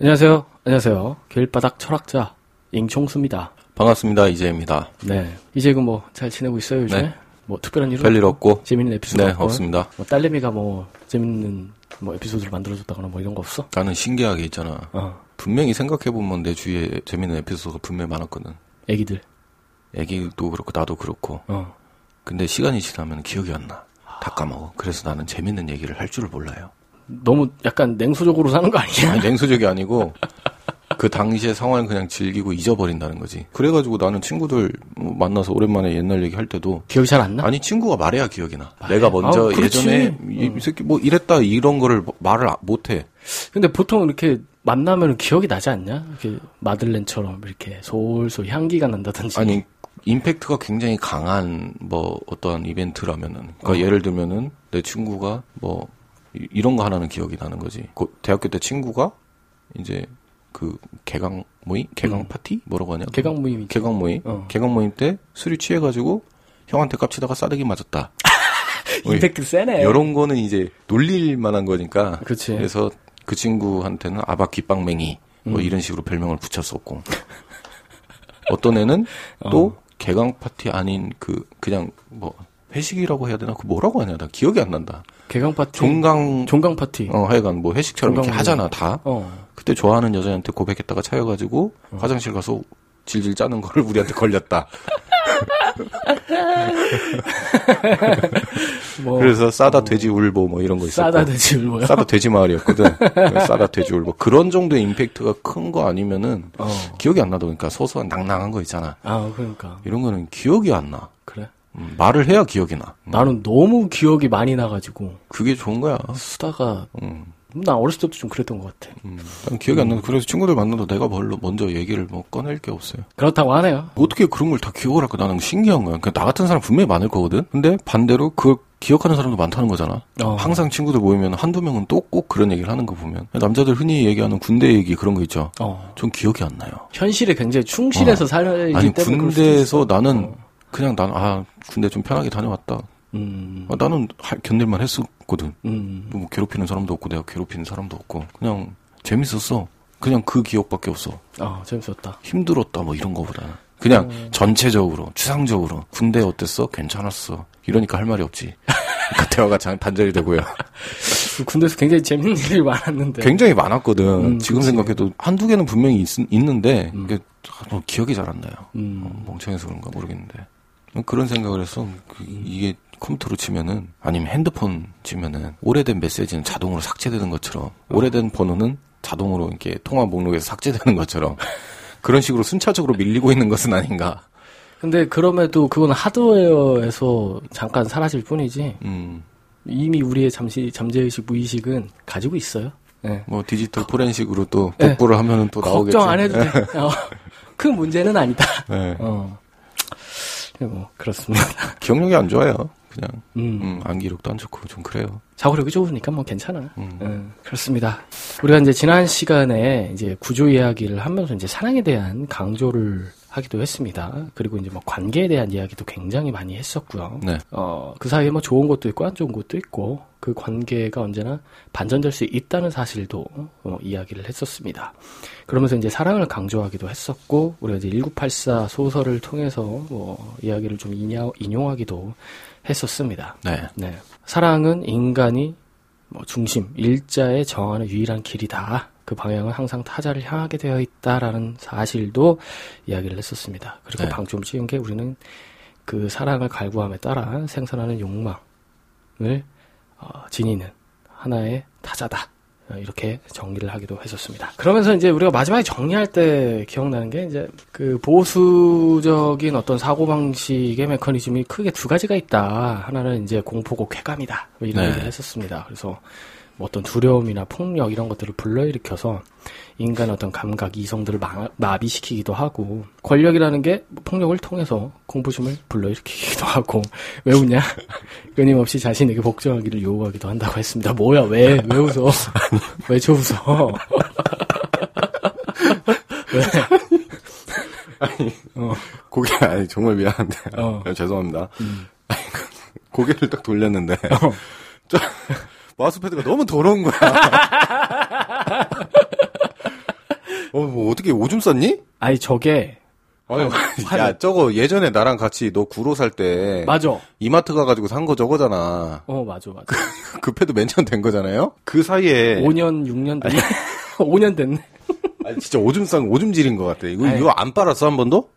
안녕하세요. 안녕하세요. 길바닥 철학자 잉총수입니다. 반갑습니다. 이재입니다. 네. 그뭐잘 지내고 있어요 요즘에? 네. 뭐 특별한 일은 별일 없고. 재밌는 에피소드 네, 없고? 없습니다. 뭐 딸내미가 뭐 재밌는 뭐 에피소드를 만들어줬다거나 뭐 이런 거 없어? 나는 신기하게 있잖아. 어. 분명히 생각해보면 내 주위에 재밌는 에피소드가 분명히 많았거든. 애기들. 애기도 그렇고 나도 그렇고. 어. 근데 시간이 지나면 기억이 안 나. 다 까먹어. 그래서 나는 재밌는 얘기를 할 줄을 몰라요. 너무 약간 냉소적으로 사는 거 아니야? 아니, 냉소적이 아니고 그 당시의 상황을 그냥 즐기고 잊어버린다는 거지. 그래가지고 나는 친구들 뭐 만나서 오랜만에 옛날 얘기 할 때도 기억이 잘 안 나? 아니 친구가 말해야 기억이 나. 내가 먼저 아. 예전에 이, 이 새끼 뭐 이랬다 이런 거를 말을 아- 못해. 근데 보통 이렇게 만나면 기억이 나지 않냐? 이렇게 마들렌처럼 이렇게 솔솔 향기가 난다든지. 아니 임팩트가 굉장히 강한 뭐 어떠한 이벤트라면은 그러니까 어. 예를 들면은 내 친구가 뭐 이- 이런 거 하나는 기억이 나는 거지. 그 대학교 때 친구가 이제 그 개강 모임, 개강 음. 파티 뭐라고 하냐? 개강 모임이 개강 모임, 어. 개강 모임 때 술이 취해가지고 형한테 깝치다가 싸대기 맞았다. 뭐 임팩트 세네. 이런 거는 이제 놀릴 만한 거니까. 그치. 그래서 그 친구한테는 아바 깃방맹이 뭐 음. 이런 식으로 별명을 붙였었고. 어떤 애는 또 개강 파티 아닌 그 그냥 뭐 회식이라고 해야 되나 그 뭐라고 하냐 나 기억이 안 난다. 개강 파티. 종강 종강 파티. 어 하여간 뭐 회식처럼 이렇게 하잖아 다. 어. 그때 좋아하는 여자한테 고백했다가 차여가지고 화장실 가서 질질 짜는 거를 우리한테 걸렸다. 뭐 그래서 싸다 돼지 울보 뭐 이런 거 있었고. 싸다 돼지 울보요. 싸다 돼지 마을이었거든. 싸다 돼지 울보 그런 정도의 임팩트가 큰 거 아니면은 어. 기억이 안 나도 그러니까 소소한 낭낭한 거 있잖아. 아 그러니까 이런 거는 기억이 안 나. 그래. 음, 말을 해야 기억이 나. 음, 나는 너무 기억이 많이 나가지고 그게 좋은 거야. 수다가 음, 나 어렸을 때도 좀 그랬던 것 같아. 음. 난 기억이 안 나. 그래서 친구들 만나도 내가 별로 먼저 얘기를 뭐 꺼낼 게 없어요. 그렇다고 하네요. 어떻게 그런 걸 다 기억을 할까? 나는 신기한 거야. 그러니까 나 같은 사람 분명히 많을 거거든. 근데 반대로 그걸 기억하는 사람도 많다는 거잖아. 어. 항상 친구들 모이면 한두 명은 또 꼭 그런 얘기를 하는 거 보면 남자들 흔히 얘기하는 군대 얘기 그런 거 있죠. 어. 전 기억이 안 나요. 현실에 굉장히 충실해서 살기 아니 때문에 군대에서. 나는 어. 그냥 나는 아 군대 좀 편하게 다녀왔다. 음. 아, 나는 할- 견딜만 했었거든. 음. 뭐 괴롭히는 사람도 없고 내가 괴롭히는 사람도 없고 그냥 재밌었어. 그냥 그 기억밖에 없어. 아 재밌었다. 힘들었다 뭐 이런 거보다는 그냥 음. 전체적으로 추상적으로 군대 어땠어? 괜찮았어. 이러니까 할 말이 없지. 그 대화가 장- 단절이 되고요. 그 군대에서 굉장히 재밌는 일이 많았는데. 굉장히 많았거든. 음, 지금 그치. 생각해도 한두 개는 분명히 있, 는데 음. 이게 뭐 기억이 잘 안 나요. 음. 어, 멍청해서 그런가 모르겠는데 그런 생각을 해서 그 이게 컴퓨터로 치면은 아니면 핸드폰 치면은 오래된 메시지는 자동으로 삭제되는 것처럼 오래된 번호는 자동으로 이렇게 통화 목록에서 삭제되는 것처럼 그런 식으로 순차적으로 밀리고 있는 것은 아닌가. 근데 그럼에도 그건 하드웨어에서 잠깐 사라질 뿐이지 음, 이미 우리의 잠시 잠재의식 무의식은 가지고 있어요. 네. 뭐 디지털 포렌식으로 또 네. 복구를 하면은 또 나오겠지. 걱정 안 해도 돼. 어, 그 문제는 아니다. 네. 어. 네, 뭐 그렇습니다. 기억력이 안 좋아요. 그냥 음. 음, 암기력도 안 좋고 좀 그래요. 자고력이 좋으니까 뭐 괜찮아. 음. 음, 그렇습니다. 우리가 이제 지난 시간에 이제 구조 이야기를 하면서 이제 사랑에 대한 강조를 하기도 했습니다. 그리고 이제 뭐 관계에 대한 이야기도 굉장히 많이 했었고요. 네. 어, 그 사이에 뭐 좋은 것도 있고 안 좋은 것도 있고 그 관계가 언제나 반전될 수 있다는 사실도 어, 이야기를 했었습니다. 그러면서 이제 사랑을 강조하기도 했었고 우리가 이제 1984 소설을 통해서 뭐 이야기를 좀 인야, 인용하기도 했었습니다. 네. 네. 사랑은 인간이 뭐 중심, 일자에 정하는 유일한 길이다. 그 방향은 항상 타자를 향하게 되어 있다라는 사실도 이야기를 했었습니다. 그리고 네. 방점 찍은 게 우리는 그 사랑을 갈구함에 따라 생산하는 욕망을 어, 지니는 하나의 타자다. 어, 이렇게 정리를 하기도 했었습니다. 그러면서 이제 우리가 마지막에 정리할 때 기억나는 게 이제 그 보수적인 어떤 사고방식의 메커니즘이 크게 두 가지가 있다. 하나는 이제 공포고 쾌감이다. 뭐 이런 네. 얘기를 했었습니다. 그래서 뭐 어떤 두려움이나 폭력 이런 것들을 불러일으켜서 인간 어떤 감각, 이성들을 마, 마비시키기도 하고 권력이라는 게 폭력을 통해서 공포심을 불러일으키기도 하고 왜 웃냐? 끊임없이 자신에게 복종하기를 요구하기도 한다고 했습니다. 뭐야? 왜? 왜 웃어? 왜 저 웃어? 왜? 고개 아니 정말 미안한데 어. 죄송합니다. 음. 아니, 고개를 딱 돌렸는데 어. 저 마우스패드가 너무 더러운 거야. 어, 뭐 어떻게 오줌 쌌니? 아니 저게 아유, 한- 야, 저거 예전에 나랑 같이 너 구로 살 때 맞아. 이마트 가가지고 산 거 저거잖아. 어 맞아 맞아. 급해도 맨처음 된 거잖아요? 그 사이에 5년 6년 됐네. 5년 됐네. 아니, 진짜 오줌 싼 오줌질인 것 같아. 이거, 아니. 이거 안 빨았어, 한 번도?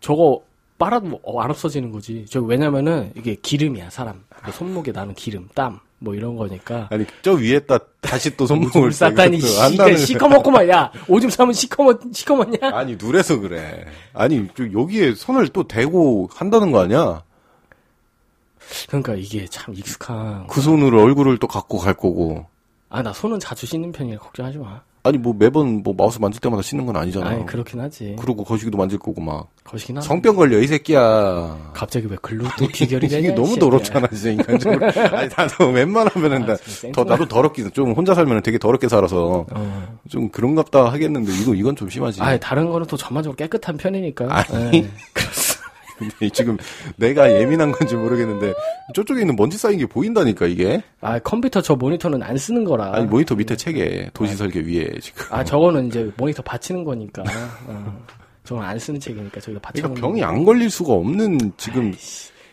저거 빨아도 어, 안 없어지는 거지. 저 왜냐면은 이게 기름이야 사람. 그 손목에 나는 기름, 땀 뭐 이런 거니까. 아니, 저 위에다 다시 또 손목을 쌌다니 떼고 씨, 한다는 이게 시커멓구만. 야 오줌 싸면 시커멓 시커멓냐? 아니, 누래서 그래. 아니, 저 여기에 손을 또 대고 한다는 거 아니야? 그러니까 이게 참 익숙한. 그 손으로 얼굴을 또 갖고 갈 거고. 아 나 손은 자주 씻는 편이라 걱정하지 마. 아니, 뭐 매번 뭐 마우스 만질 때마다 씻는 건 아니잖아. 아니 그렇긴 하지. 그러고 거시기도 만질 거고 막. 거시긴 하지. 성병 걸려, 이 새끼야. 갑자기 왜 글로 또 비결이 되냐? 이게 이 너무. 더럽잖아, 진짜, 인간적으로. 아니, 나도 웬만하면은, 아, 더, 나도 더럽게, 좀 혼자 살면 되게 더럽게 살아서, 어. 좀 그런갑다 하겠는데, 이거, 이건 좀 심하지. 아 다른 거는 또 전반적으로 깨끗한 편이니까. 아니. 예. 근데 지금 내가 예민한 건지 모르겠는데, 저쪽에 있는 먼지 쌓인 게 보인다니까, 이게. 아 컴퓨터 저 모니터는 안 쓰는 거라. 아니, 모니터 밑에 책에, 도시 설계 위에, 지금. 아 저거는 이제 모니터 받치는 거니까. 어. 저건 안 쓰는 책이니까 저기다 받치는. 그러니까 병이 안 걸릴 수가 없는, 지금,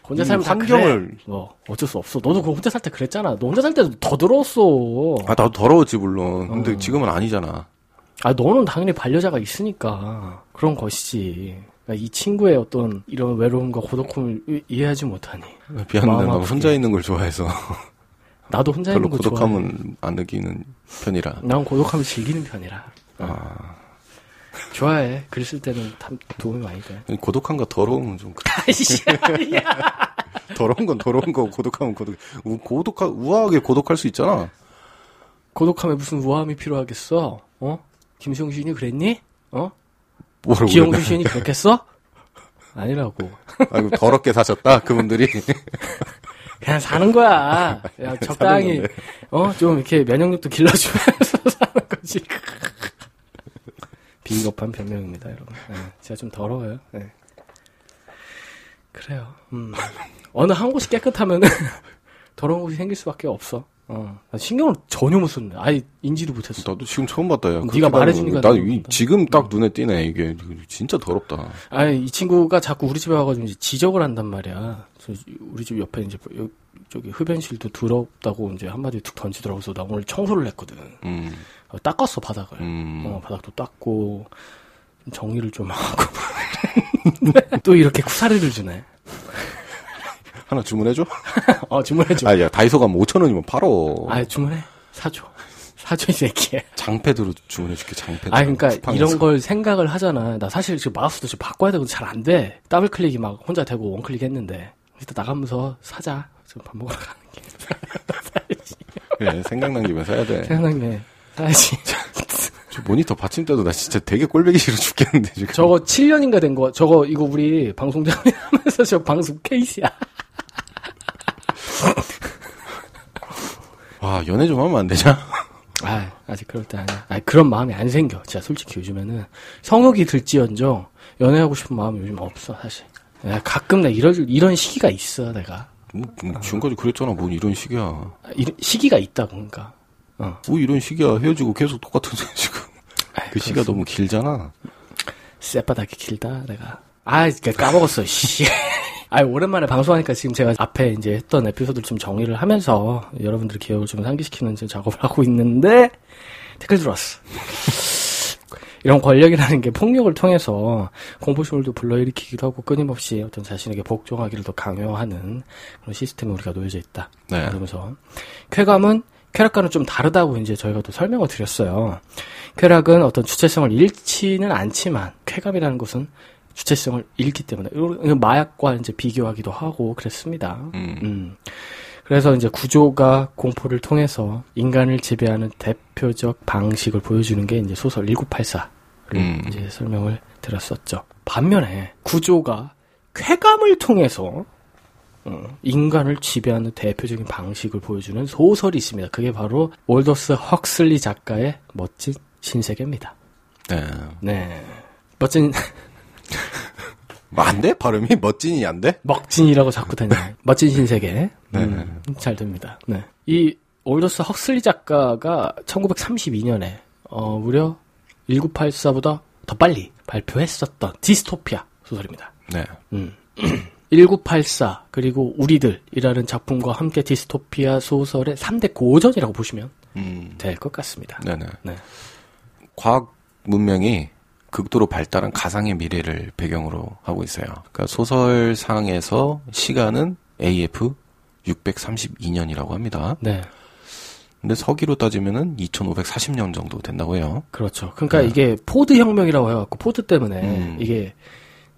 혼자 이 살면 다 환경을- 그래. 뭐 어쩔 수 없어. 너도 그 혼자 살 때 그랬잖아. 너 혼자 살 때도 더 더러웠어. 아, 나도 더러웠지, 물론. 근데 어. 지금은 아니잖아. 아 너는 당연히 반려자가 있으니까 그런 것이지. 그러니까 이 친구의 어떤 이런 외로움과 고독함을 이- 이해하지 못하니. 미안한데, 나. 혼자 있는 걸 좋아해서. 나도 혼자 별로 있는 거 좋아해. 고독함은 안 느끼는 편이라. 난 고독함을 즐기는 편이라. 아, 좋아해. 글 쓸 때는 참 도움이 많이 돼. 고독함과 더러움은 좀. 아이씨, 야. 더러운 건 더러운 거고, 고독함은 고독, 우, 고독하, 우아하게 고독할 수 있잖아. 고독함에 무슨 우아함이 필요하겠어? 어? 시인이 그랬니? 어? 뭐라고. 기영수. 시인이 그랬겠어? 아니라고. 아이고, 더럽게 사셨다, 그분들이. 그냥 사는 거야. 야, 적당히. 어, 좀 이렇게 면역력도 길러주면서 사는 거지. 비겁한 변명입니다, 여러분. 네, 제가 좀 더러워요. 네. 그래요. 음. 어느 한 곳이 깨끗하면은 더러운 곳이 생길 수밖에 없어. 어. 나 신경을 전혀 못 썼네. 아예 인지도 못했어. 나도 지금 처음 봤다, 야. 네가 말해주니까 나 나도 이. 지금 딱 눈에 띄네, 이게. 진짜 더럽다. 아니, 이 친구가 자꾸 우리 집에 와가지고 이제 지적을 한단 말이야. 우리 집 옆에 이제 여- 저기 흡연실도 더럽다고 이제 한마디 툭 던지더라고. 그래서 나 오늘 청소를 했거든. 음, 어, 닦았어, 바닥을. 음. 어, 바닥도 닦고, 좀 정리를 좀 하고. 또 이렇게 쿠사리를 주네. 하나 주문해줘? 어, 주문해줘. 아, 야, 다이소 가면 5천원이면 팔어. 아, 주문해. 사줘. 사줘, 이 새끼야. 장패드로 주문해줄게, 장패드. 아, 그러니까 쿠팡에서. 이런 걸 생각을 하잖아. 나 사실 지금 마우스도 지금 바꿔야 되고 잘 안 돼. 더블 클릭이 막 혼자 되고 one click 했는데. 일단 나가면서 사자. 지금 밥 먹으러 가는 게. 그래, 생각난 김에 사야 돼. 생각난 김에 사야지. 저 모니터 받침대도 나 진짜 되게 꼴배기 싫어 죽겠는데, 지금. 저거 7년인가 된 거. 저거 이거 우리 방송장에 하면서 저 방송 케이스야. 와, 연애 좀 하면 안 되냐? 아, 아직 그럴 때 아니야. 아, 그런 마음이 안 생겨. 진짜 솔직히 요즘에는 성욕이 들지언정 연애하고 싶은 마음이 요즘 없어, 사실. 야, 가끔 나 이런 이런 시기가 있어, 내가. 뭐, 뭐 지금까지 그랬잖아, 뭔 이런 시기야. 아, 이런 시기가 있다고, 그러니까. 어. 뭐 이런 시기야, 헤어지고 계속 똑같은 지금. 아이, 그 시기가 너무 길잖아. 쌔바닥이 길다, 내가. 아, 까먹었어, 씨. 아, 오랜만에 방송하니까 지금 제가 앞에 이제 했던 에피소드를 좀 정리를 하면서 여러분들 기억을 좀 상기시키는 지금 작업을 하고 있는데 댓글 들어왔어. 이런 권력이라는 게 폭력을 통해서 공포심을도 불러일으키기도 하고 끊임없이 어떤 자신에게 복종하기를 더 강요하는 그런 시스템에 우리가 놓여져 있다. 네. 그러면서 쾌감은 쾌락과는 좀 다르다고 이제 저희가 또 설명을 드렸어요. 쾌락은 어떤 주체성을 잃지는 않지만 쾌감이라는 것은 주체성을 잃기 때문에 마약과 이제 비교하기도 하고 그랬습니다. 음. 음. 그래서 이제 구조가 공포를 통해서 인간을 지배하는 대표적 방식을 보여주는 게 이제 소설 1984를 음. 이제 설명을 드렸었죠. 반면에 구조가 쾌감을 통해서 어, 인간을 지배하는 대표적인 방식을 보여주는 소설이 있습니다. 그게 바로 올더스 헉슬리 작가의 멋진 신세계입니다. 네. 네. 멋진, 뭐, 안 돼? 발음이? 멋진이 안 돼? 먹진이라고 자꾸 다녀. 멋진 신세계. 네. 음, 잘 됩니다. 네. 이 올더스 헉슬리 작가가 1932년에 어, 무려 1984보다 더 빨리 발표했었던 디스토피아 소설입니다. 네. 음. 1984 그리고 우리들이라는 작품과 함께 디스토피아 소설의 3대 고전이라고 보시면 음. 될것 같습니다. 네네. 네. 과학 문명이 극도로 발달한 가상의 미래를 배경으로 하고 있어요. 그러니까 소설상에서 시간은 AF 632년이라고 합니다. 네. 근데 서기로 따지면은 2540년 정도 된다고 해요. 그렇죠. 그러니까 네. 이게 포드 혁명이라고 해갖고 포드 때문에 음. 이게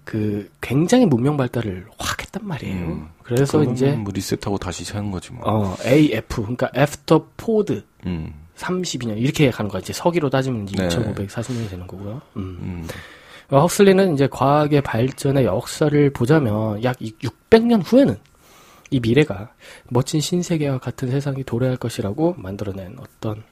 그 굉장히 문명 발달을 확 했단 말이에요. 음. 그래서 이제 뭐 리셋하고 다시 사는 거지 뭐. 어 AF 그러니까 After Ford 음. 32년 이렇게 가는 거야. 이제 서기로 따지면 이제 네. 2540년이 되는 거고요. 음. 음. 헉슬리는 이제 과학의 발전의 역사를 보자면 약 600년 후에는 이 미래가 멋진 신세계와 같은 세상이 도래할 것이라고 만들어낸 어떤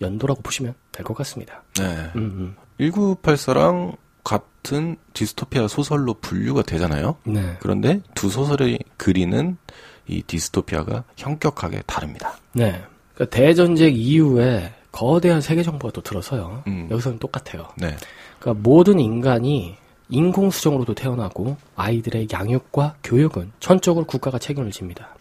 연도라고 보시면 될 것 같습니다. 네. 음, 1984랑 같은 디스토피아 소설로 분류가 되잖아요. 음. 네. 그런데 두 소설의 그리는 이 디스토피아가 형격하게 다릅니다. 네. 그러니까 대전쟁 이후에 거대한 세계 정부가 또 들어서요. 음. 여기서는 똑같아요. 네. 그러니까 모든 인간이 인공수정으로도 태어나고 아이들의 양육과 교육은 전적으로 국가가 책임을 집니다.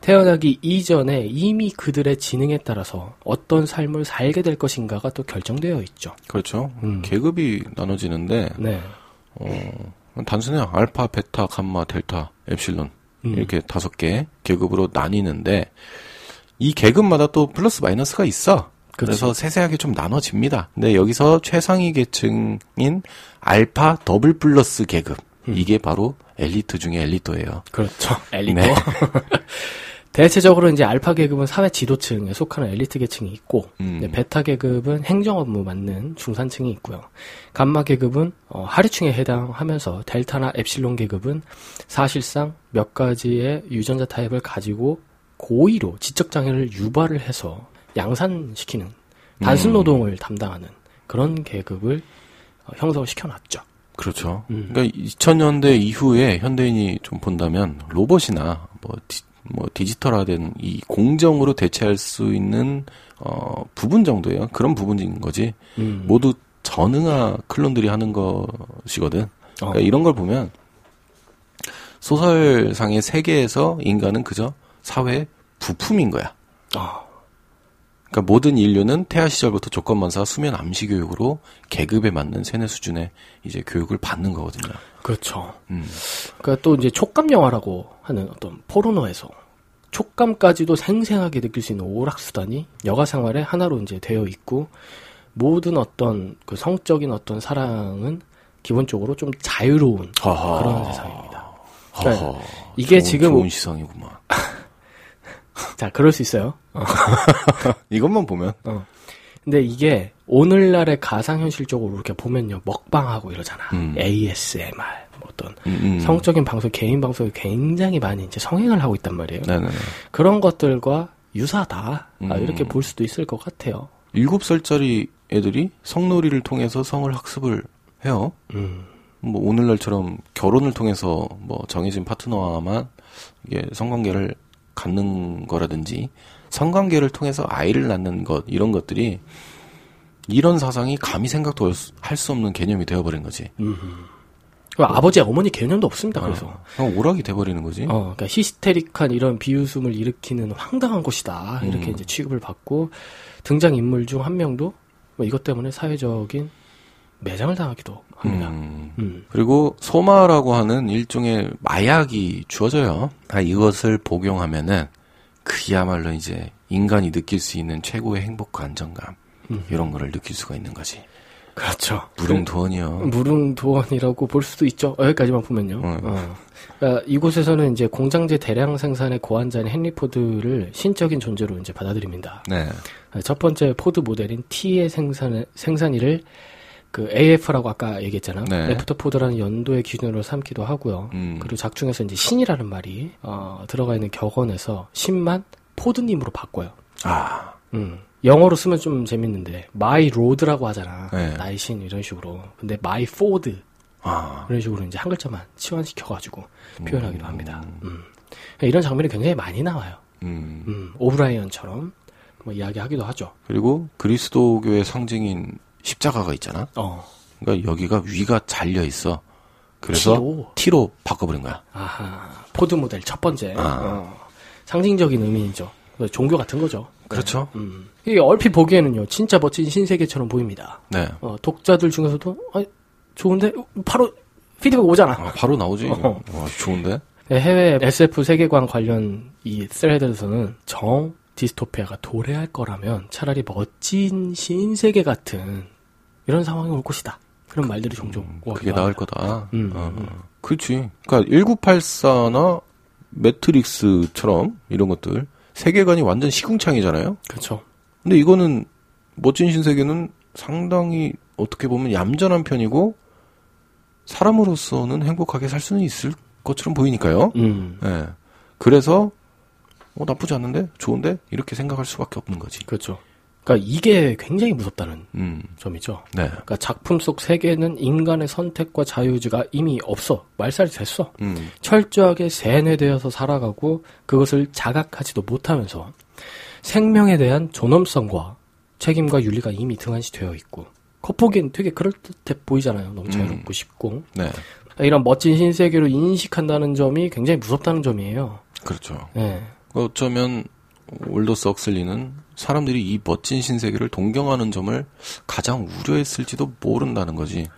태어나기 이전에 이미 그들의 지능에 따라서 어떤 삶을 살게 될 것인가가 또 결정되어 있죠. 그렇죠. 음. 계급이 나눠지는데 네. 어, 단순해요. 알파, 베타, 감마, 델타, 엡실론 음. 이렇게 다섯 개 계급으로 나뉘는데 이 계급마다 또 플러스 마이너스가 있어. 그치. 그래서 세세하게 좀 나눠집니다. 근데 여기서 최상위 계층인 알파 더블 플러스 계급 음. 이게 바로 엘리트 중에 엘리트예요. 그렇죠. 엘리트. 네. 대체적으로 이제 알파 계급은 사회 지도층에 속하는 엘리트 계층이 있고, 음. 베타 계급은 행정 업무 맡는 중산층이 있고요. 감마 계급은 어, 하류층에 해당하면서 델타나 엡실론 계급은 사실상 몇 가지의 유전자 타입을 가지고 고의로 지적 장애를 유발을 해서 양산시키는 단순 음. 노동을 담당하는 그런 계급을 어, 형성을 시켜 놨죠. 그렇죠. 음. 그러니까 2000년대 이후에 현대인이 좀 본다면 로봇이나 뭐, 디, 뭐 디지털화된 이 공정으로 대체할 수 있는 어 부분 정도예요. 그런 부분인 거지. 음. 모두 전응화 클론들이 하는 것이거든. 어. 그러니까 이런 걸 보면 소설상의 세계에서 인간은 그저 사회 부품인 거야. 어. 그러니까 모든 인류는 태아 시절부터 조건만사 수면 암시 교육으로 계급에 맞는 세뇌 수준의 이제 교육을 받는 거거든요. 그렇죠. 음. 그러니까 또 이제 촉감 영화라고 하는 어떤 포르노에서 촉감까지도 생생하게 느낄 수 있는 오락 수단이 여가 생활의 하나로 이제 되어 있고 모든 어떤 그 성적인 어떤 사랑은 기본적으로 좀 자유로운 하하. 그런 세상입니다. 그러니까 허허. 이게 좋은, 지금 좋은 시상이구만. 자 그럴 수 있어요. 이것만 보면 근데 이게 오늘날의 가상현실적으로 이렇게 보면요 먹방하고 이러잖아. 음. ASMR 뭐 어떤 음, 음. 성적인 방송, 개인 방송이 굉장히 많이 이제 성행을 하고 있단 말이에요. 네네. 그런 것들과 유사하다. 아, 음. 이렇게 볼 수도 있을 것 같아요. 일곱 살짜리 애들이 성놀이를 통해서 성을 학습을 해요. 음. 뭐 오늘날처럼 결혼을 통해서 뭐 정해진 파트너와만 이게 성관계를 갖는 거라든지 성관계를 통해서 아이를 낳는 것 이런 것들이 이런 사상이 감히 생각도 할 수 없는 개념이 되어버린 거지. 그 아버지, 어머니 개념도 없습니다. 그래서. 어, 오락이 돼버리는 거지. 어, 그러니까 히스테릭한 이런 비웃음을 일으키는 황당한 곳이다. 이렇게 음. 이제 취급을 받고 등장 인물 중 한 명도 뭐 이것 때문에 사회적인 매장을 당하기도 합니다. 음. 음. 그리고 소마라고 하는 일종의 마약이 주어져요. 아, 이것을 복용하면은 그야말로 이제 인간이 느낄 수 있는 최고의 행복과 안정감 이런 거를 느낄 수가 있는 거지. 그렇죠. 무릉도원이요. 무릉도원이라고 볼 수도 있죠. 여기까지만 보면요. 음. 어. 그러니까 이곳에서는 이제 공장제 대량 생산의 고환자인 헨리 포드를 신적인 존재로 이제 받아들입니다. 네. 첫 번째 포드 모델인 T의 생산 생산일을 그 AF라고 아까 얘기했잖아요. 네. After Ford라는 연도의 기준으로 삼기도 하고요. 음. 그리고 작중에서 이제 신이라는 말이 어, 들어가 있는 격언에서 신만 포드님으로 바꿔요. 아, 음. 영어로 쓰면 좀 재밌는데 My Lord라고 하잖아. 네. 나의 신 이런 식으로. 근데 My Ford 아, 이런 식으로 이제 한 글자만 치환시켜 가지고 표현하기도 합니다. 음. 이런 장면이 굉장히 많이 나와요. 음. 음, 오브라이언처럼 뭐 이야기하기도 하죠. 그리고 그리스도교의 상징인 십자가가 있잖아. 어. 그러니까 여기가 위가 잘려 있어. 그래서 T로? T로 바꿔버린 거야. 아하. 포드 모델 첫 번째. 아. 어. 상징적인 의미죠. 종교 같은 거죠. 그렇죠. 음. 이게 얼핏 보기에는요, 진짜 멋진 신세계처럼 보입니다. 네. 어, 독자들 중에서도, 아, 좋은데? 바로 피드백 오잖아. 아, 바로 나오지. 어. 와, 좋은데? 네, 해외 SF 세계관 관련 이 스레드에서는 정 디스토피아가 도래할 거라면 차라리 멋진 신세계 같은 이런 상황이 올 것이다. 그런 말들이 종종 그게 오기도 나을. 거다. 음, 어, 음. 그렇지. 그러니까 1984나 매트릭스처럼 이런 것들 세계관이 완전 시궁창이잖아요. 그렇죠. 근데 이거는 멋진 신세계는 상당히 어떻게 보면 얌전한 편이고 사람으로서는 행복하게 살 수는 있을 것처럼 보이니까요. 음, 예. 그래서 어, 나쁘지 않는데 좋은데 이렇게 생각할 수밖에 없는 거지. 그렇죠. 그러니까 이게 굉장히 무섭다는 음, 점이죠. 네. 그러니까 작품 속 세계는 인간의 선택과 자유의지가 이미 없어. 말살이 됐어. 음, 철저하게 세뇌되어서 살아가고 그것을 자각하지도 못하면서 생명에 대한 존엄성과 책임과 윤리가 이미 등한시되어 있고 겉보기엔 되게 그럴듯해 보이잖아요. 너무 자유롭고 싶고 네. 이런 멋진 신세계로 인식한다는 점이 굉장히 무섭다는 점이에요. 그렇죠. 네. 어쩌면 올더스 억슬리는 사람들이 이 멋진 신세계를 동경하는 점을 가장 우려했을지도 모른다는 거지.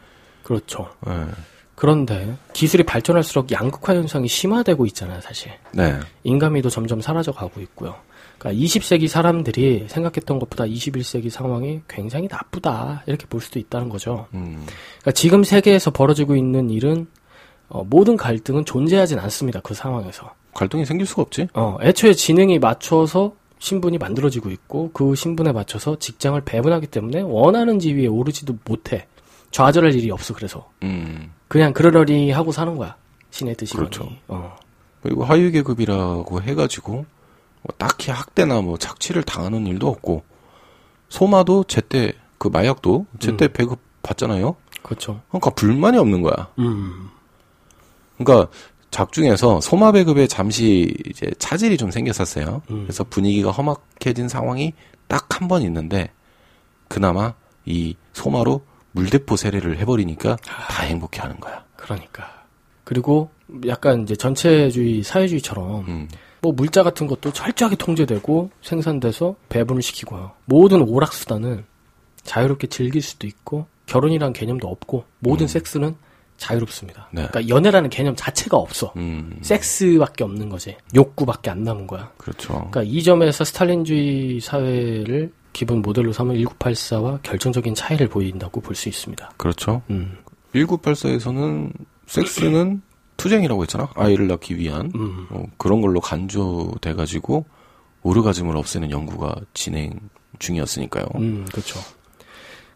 그렇죠. 예. 그런데 기술이 발전할수록 양극화 현상이 심화되고 있잖아요, 사실. 네. 인간미도 점점 사라져 가고 있고요. 그러니까 20세기 사람들이 생각했던 것보다 21세기 상황이 굉장히 나쁘다 이렇게 볼 수도 있다는 거죠. 음, 그러니까 지금 세계에서 벌어지고 있는 일은 어, 모든 갈등은 존재하진 않습니다. 그 상황에서. 갈등이 생길 수가 없지. 어, 애초에 지능이 맞춰서 신분이 만들어지고 있고 그 신분에 맞춰서 직장을 배분하기 때문에 원하는 지위에 오르지도 못해. 좌절할 일이 없어 그래서 음. 그냥 그러려니 하고 사는 거야. 신의 뜻이거니. 그렇죠. 어. 그리고 하위 계급이라고 해가지고 뭐 딱히 학대나 뭐 착취를 당하는 일도 없고 소마도 제때 그 마약도 제때 배급 받잖아요. 그렇죠. 그러니까 불만이 없는 거야. 음. 그러니까 작중에서 소마 배급에 잠시 이제 차질이 좀 생겼었어요. 음. 그래서 분위기가 험악해진 상황이 딱 한 번 있는데 그나마 이 소마로 물대포 세례를 해버리니까 다 행복해하는 거야. 그러니까. 그리고 약간 이제 전체주의 사회주의처럼 음, 뭐 물자 같은 것도 철저하게 통제되고 생산돼서 배분을 시키고요. 모든 오락 수단은 자유롭게 즐길 수도 있고 결혼이란 개념도 없고 모든 섹스는 자유롭습니다. 네. 그러니까 연애라는 개념 자체가 없어. 음, 섹스밖에 없는 거지. 욕구밖에 안 남은 거야. 그렇죠. 그러니까 이 점에서 스탈린주의 사회를 기본 모델로 삼은 1984와 결정적인 차이를 보인다고 볼 수 있습니다. 그렇죠. 음, 1984에서는 섹스는 투쟁이라고 했잖아. 아이를 낳기 위한 음, 어, 그런 걸로 간주돼 가지고 오르가즘을 없애는 연구가 진행 중이었으니까요. 음, 그렇죠.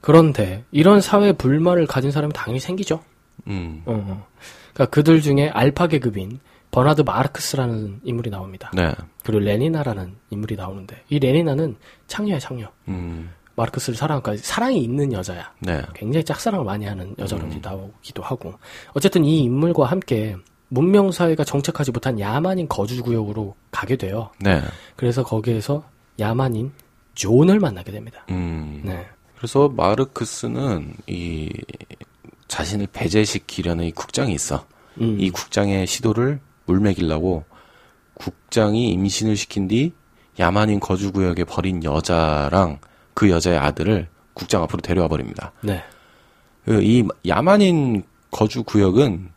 그런데 이런 사회 불만을 가진 사람이 당연히 생기죠. 음, 어, 어. 그러니까 그들 중에 알파 계급인 버나드 마르크스라는 인물이 나옵니다. 네, 그리고 레니나라는 인물이 나오는데 이 레니나는 창녀야 창녀. 음, 마르크스를 그러니까 사랑이 있는 여자야. 네, 굉장히 짝사랑을 많이 하는 여자로 이제 나오기도 하고 어쨌든 이 인물과 함께 문명 사회가 정착하지 못한 야만인 거주 구역으로 가게 돼요. 네, 그래서 거기에서 야만인 존을 만나게 됩니다. 음. 네. 그래서 마르크스는 이 자신을 배제시키려는 이 국장이 있어. 음, 이 국장의 시도를 물매기려고 국장이 임신을 시킨 뒤 야만인 거주구역에 버린 여자랑 그 여자의 아들을 국장 앞으로 데려와 버립니다. 네. 그이 야만인 거주구역은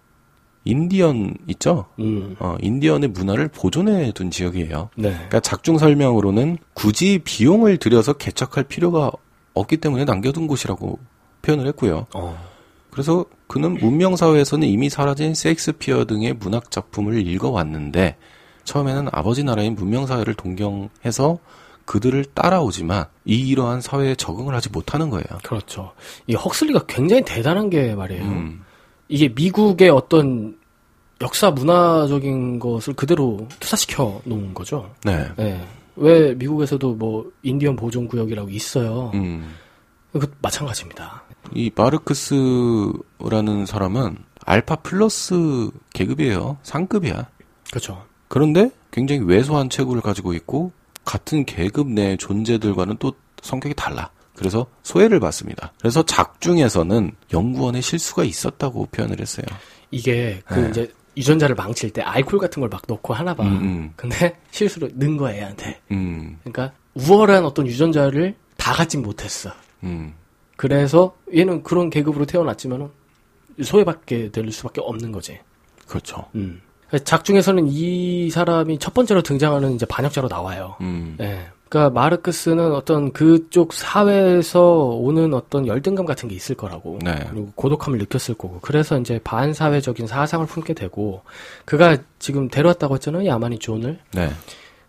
인디언 있죠? 음, 어, 인디언의 문화를 보존해 둔 지역이에요. 네. 그러니까 작중 설명으로는 굳이 비용을 들여서 개척할 필요가 없기 때문에 남겨둔 곳이라고 표현을 했고요. 어, 그래서 그는 문명 사회에서는 이미 사라진 셰익스피어 등의 문학 작품을 읽어왔는데 처음에는 아버지 나라인 문명 사회를 동경해서 그들을 따라오지만 이 이러한 사회에 적응을 하지 못하는 거예요. 그렇죠. 이 헉슬리가 굉장히 대단한 게 말이에요. 음, 이게 미국의 어떤 역사 문화적인 것을 그대로 투사시켜 놓은 거죠. 네. 네. 왜 미국에서도 뭐 인디언 보존 구역이라고 있어요. 음, 그 마찬가지입니다. 이 마르크스라는 사람은 알파 플러스 계급이에요. 상급이야. 그렇죠. 그런데 굉장히 왜소한 체구를 가지고 있고 같은 계급 내 존재들과는 또 성격이 달라. 그래서 소외를 받습니다. 그래서 작중에서는 연구원의 실수가 있었다고 표현을 했어요. 이게 그 네. 이제 유전자를 망칠 때 알코올 같은 걸 막 넣고 하나 봐. 음, 음. 근데 실수로 넣은 거야 얘한테. 음, 그러니까 우월한 어떤 유전자를 다 갖진 못했어. 음, 그래서 얘는 그런 계급으로 태어났지만은 소외받게 될 수밖에 없는 거지. 그렇죠. 음. 작중에서는 이 사람이 첫 번째로 등장하는 이제 반역자로 나와요. 음, 예. 그러니까 마르크스는 어떤 그쪽 사회에서 오는 어떤 열등감 같은 게 있을 거라고. 네. 그리고 고독함을 느꼈을 거고. 그래서 이제 반사회적인 사상을 품게 되고 그가 지금 데려왔다고 했잖아요. 야만이 존을. 네.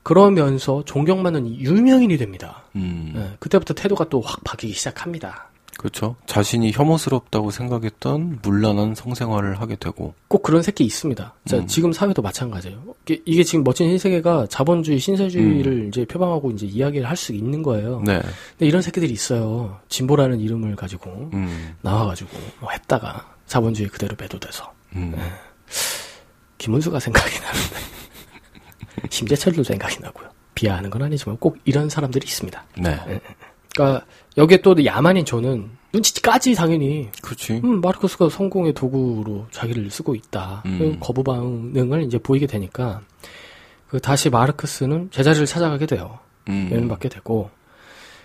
그러면서 존경받는 유명인이 됩니다. 음, 예. 그때부터 태도가 또 확 바뀌기 시작합니다. 그렇죠. 자신이 혐오스럽다고 생각했던 문란한 성생활을 하게 되고, 꼭 그런 새끼 있습니다. 자, 음. 지금 사회도 마찬가지예요. 이게, 이게 지금 멋진 신세계가 자본주의, 신사주의를 이제 표방하고 이제 이야기를 할 수 있는 거예요. 네, 근데 이런 새끼들이 있어요. 진보라는 이름을 가지고 음, 나와가지고 뭐 했다가 자본주의 그대로 매도돼서 음, 김은수가 생각이 나는데 심재철도 생각이 나고요. 비하하는 건 아니지만 꼭 이런 사람들이 있습니다. 네, 그러니까 여기에 또 야만인 저는 눈치까지 당연히 그렇지. 음, 마르크스가 성공의 도구로 자기를 쓰고 있다. 음. 그 거부 반응을 이제 보이게 되니까 그 다시 마르크스는 제자리를 찾아가게 돼요. 음, 연받게 되고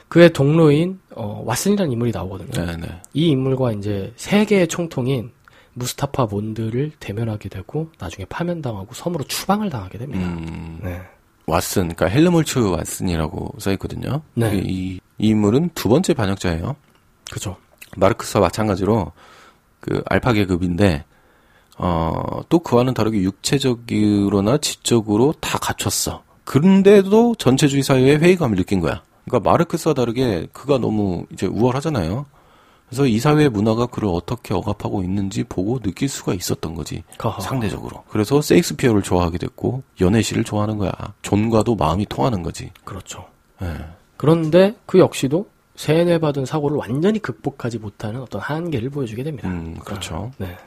그의 동료인 어, 왓슨이라는 인물이 나오거든요. 네, 네, 이 인물과 이제 세계의 총통인 무스타파 몬드를 대면하게 되고 나중에 파면당하고 섬으로 추방을 당하게 됩니다. 음, 네. 왓슨, 그러니까 헬르몰츠 왓슨이라고 써 있거든요. 네. 이, 이 인물은 두 번째 반역자예요. 그죠. 마르크스와 마찬가지로 그 알파 계급인데 어, 또 그와는 다르게 육체적으로나 지적으로 다 갖췄어. 그런데도 전체주의 사회에 회의감을 느낀 거야. 그러니까 마르크스와 다르게 그가 너무 이제 우월하잖아요. 그래서 이 사회의 문화가 그를 어떻게 억압하고 있는지 보고 느낄 수가 있었던 거지. 허허. 상대적으로. 그래서 세익스피어를 좋아하게 됐고 연애시를 좋아하는 거야. 존과도 마음이 통하는 거지. 그렇죠. 예. 그런데 그 역시도 세뇌받은 사고를 완전히 극복하지 못하는 어떤 한계를 보여주게 됩니다. 음, 그렇죠. 네.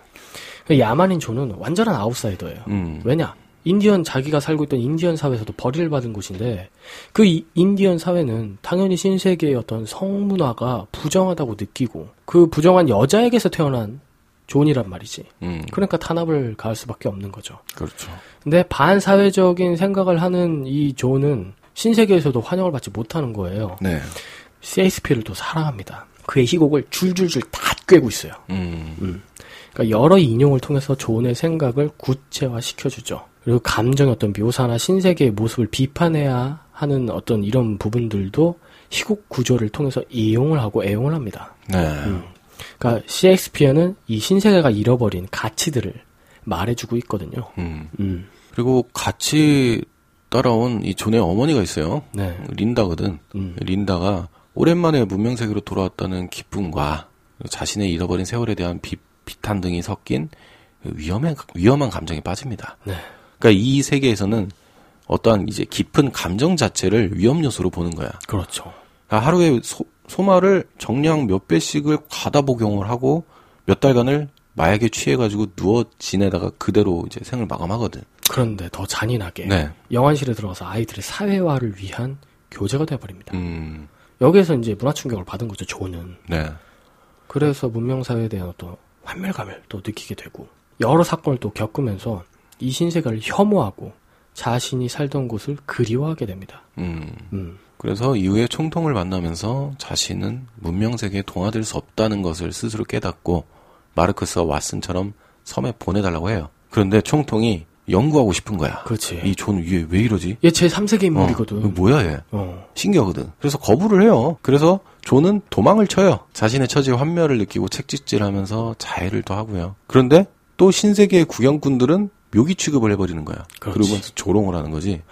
그 야만인 존은 완전한 아웃사이더예요. 음. 왜냐? 인디언 자기가 살고 있던 인디언 사회에서도 버림을 받은 건데 그 이- 인디언 사회는 당연히 신세계의 어떤 성문화가 부정하다고 느끼고 그 부정한 여자에게서 태어난 존이란 말이지. 음, 그러니까 탄압을 가할 수밖에 없는 거죠. 그렇죠. 근데 반사회적인 생각을 하는 이 존은 신세계에서도 환영을 받지 못하는 거예요. 네. 셰익스피어를 또 사랑합니다. 그의 희곡을 줄줄줄 다 꿰고 있어요. 음, 그러니까 여러 인용을 통해서 존의 생각을 구체화시켜주죠. 그리고 감정의 어떤 묘사나 신세계의 모습을 비판해야 하는 어떤 이런 부분들도 희곡 구조를 통해서 이용을 하고 애용을 합니다. 네. 그러니까 셰익스피어는 이 신세계가 잃어버린 가치들을 말해주고 있거든요. 음. 음, 그리고 같이 따라온 이 존의 어머니가 있어요. 네. 린다거든. 음. 린다가 오랜만에 문명 세계로 돌아왔다는 기쁨과 자신의 잃어버린 세월에 대한 비, 비탄 등이 섞인 위험한, 위험한 감정에 빠집니다. 네. 그러니까 이 세계에서는 어떠한 이제 깊은 감정 자체를 위험 요소로 보는 거야. 그렇죠. 그러니까 하루에 소, 소마를 정량 몇 배씩을 과다 복용을 하고 몇 달간을 마약에 취해가지고 누워 지내다가 그대로 이제 생을 마감하거든. 그런데 더 잔인하게 네. 영안실에 들어가서 아이들의 사회화를 위한 교재가 되어버립니다. 음, 여기에서 이제 문화 충격을 받은 거죠, 존은. 네. 그래서 문명 사회에 대한 어떤 환멸감을 또 느끼게 되고 여러 사건을 또 겪으면서 이 신세계를 혐오하고 자신이 살던 곳을 그리워하게 됩니다. 음. 음, 그래서 이후에 총통을 만나면서 자신은 문명 세계에 동화될 수 없다는 것을 스스로 깨닫고 마르크스와 왓슨처럼 섬에 보내달라고 해요. 그런데 총통이 연구하고 싶은 거야. 그렇지. 이 존 위에 왜 이러지? 얘 제 3세계 어, 인물이거든. 이거 뭐야 얘? 어. 신기하거든. 그래서 거부를 해요. 그래서 존은 도망을 쳐요. 자신의 처지의 환멸을 느끼고 채찍질하면서 자해를 또 하고요. 그런데 또 신세계의 구경꾼들은 묘기 취급을 해버리는 거야. 그렇지. 그러면서 조롱을 하는 거지.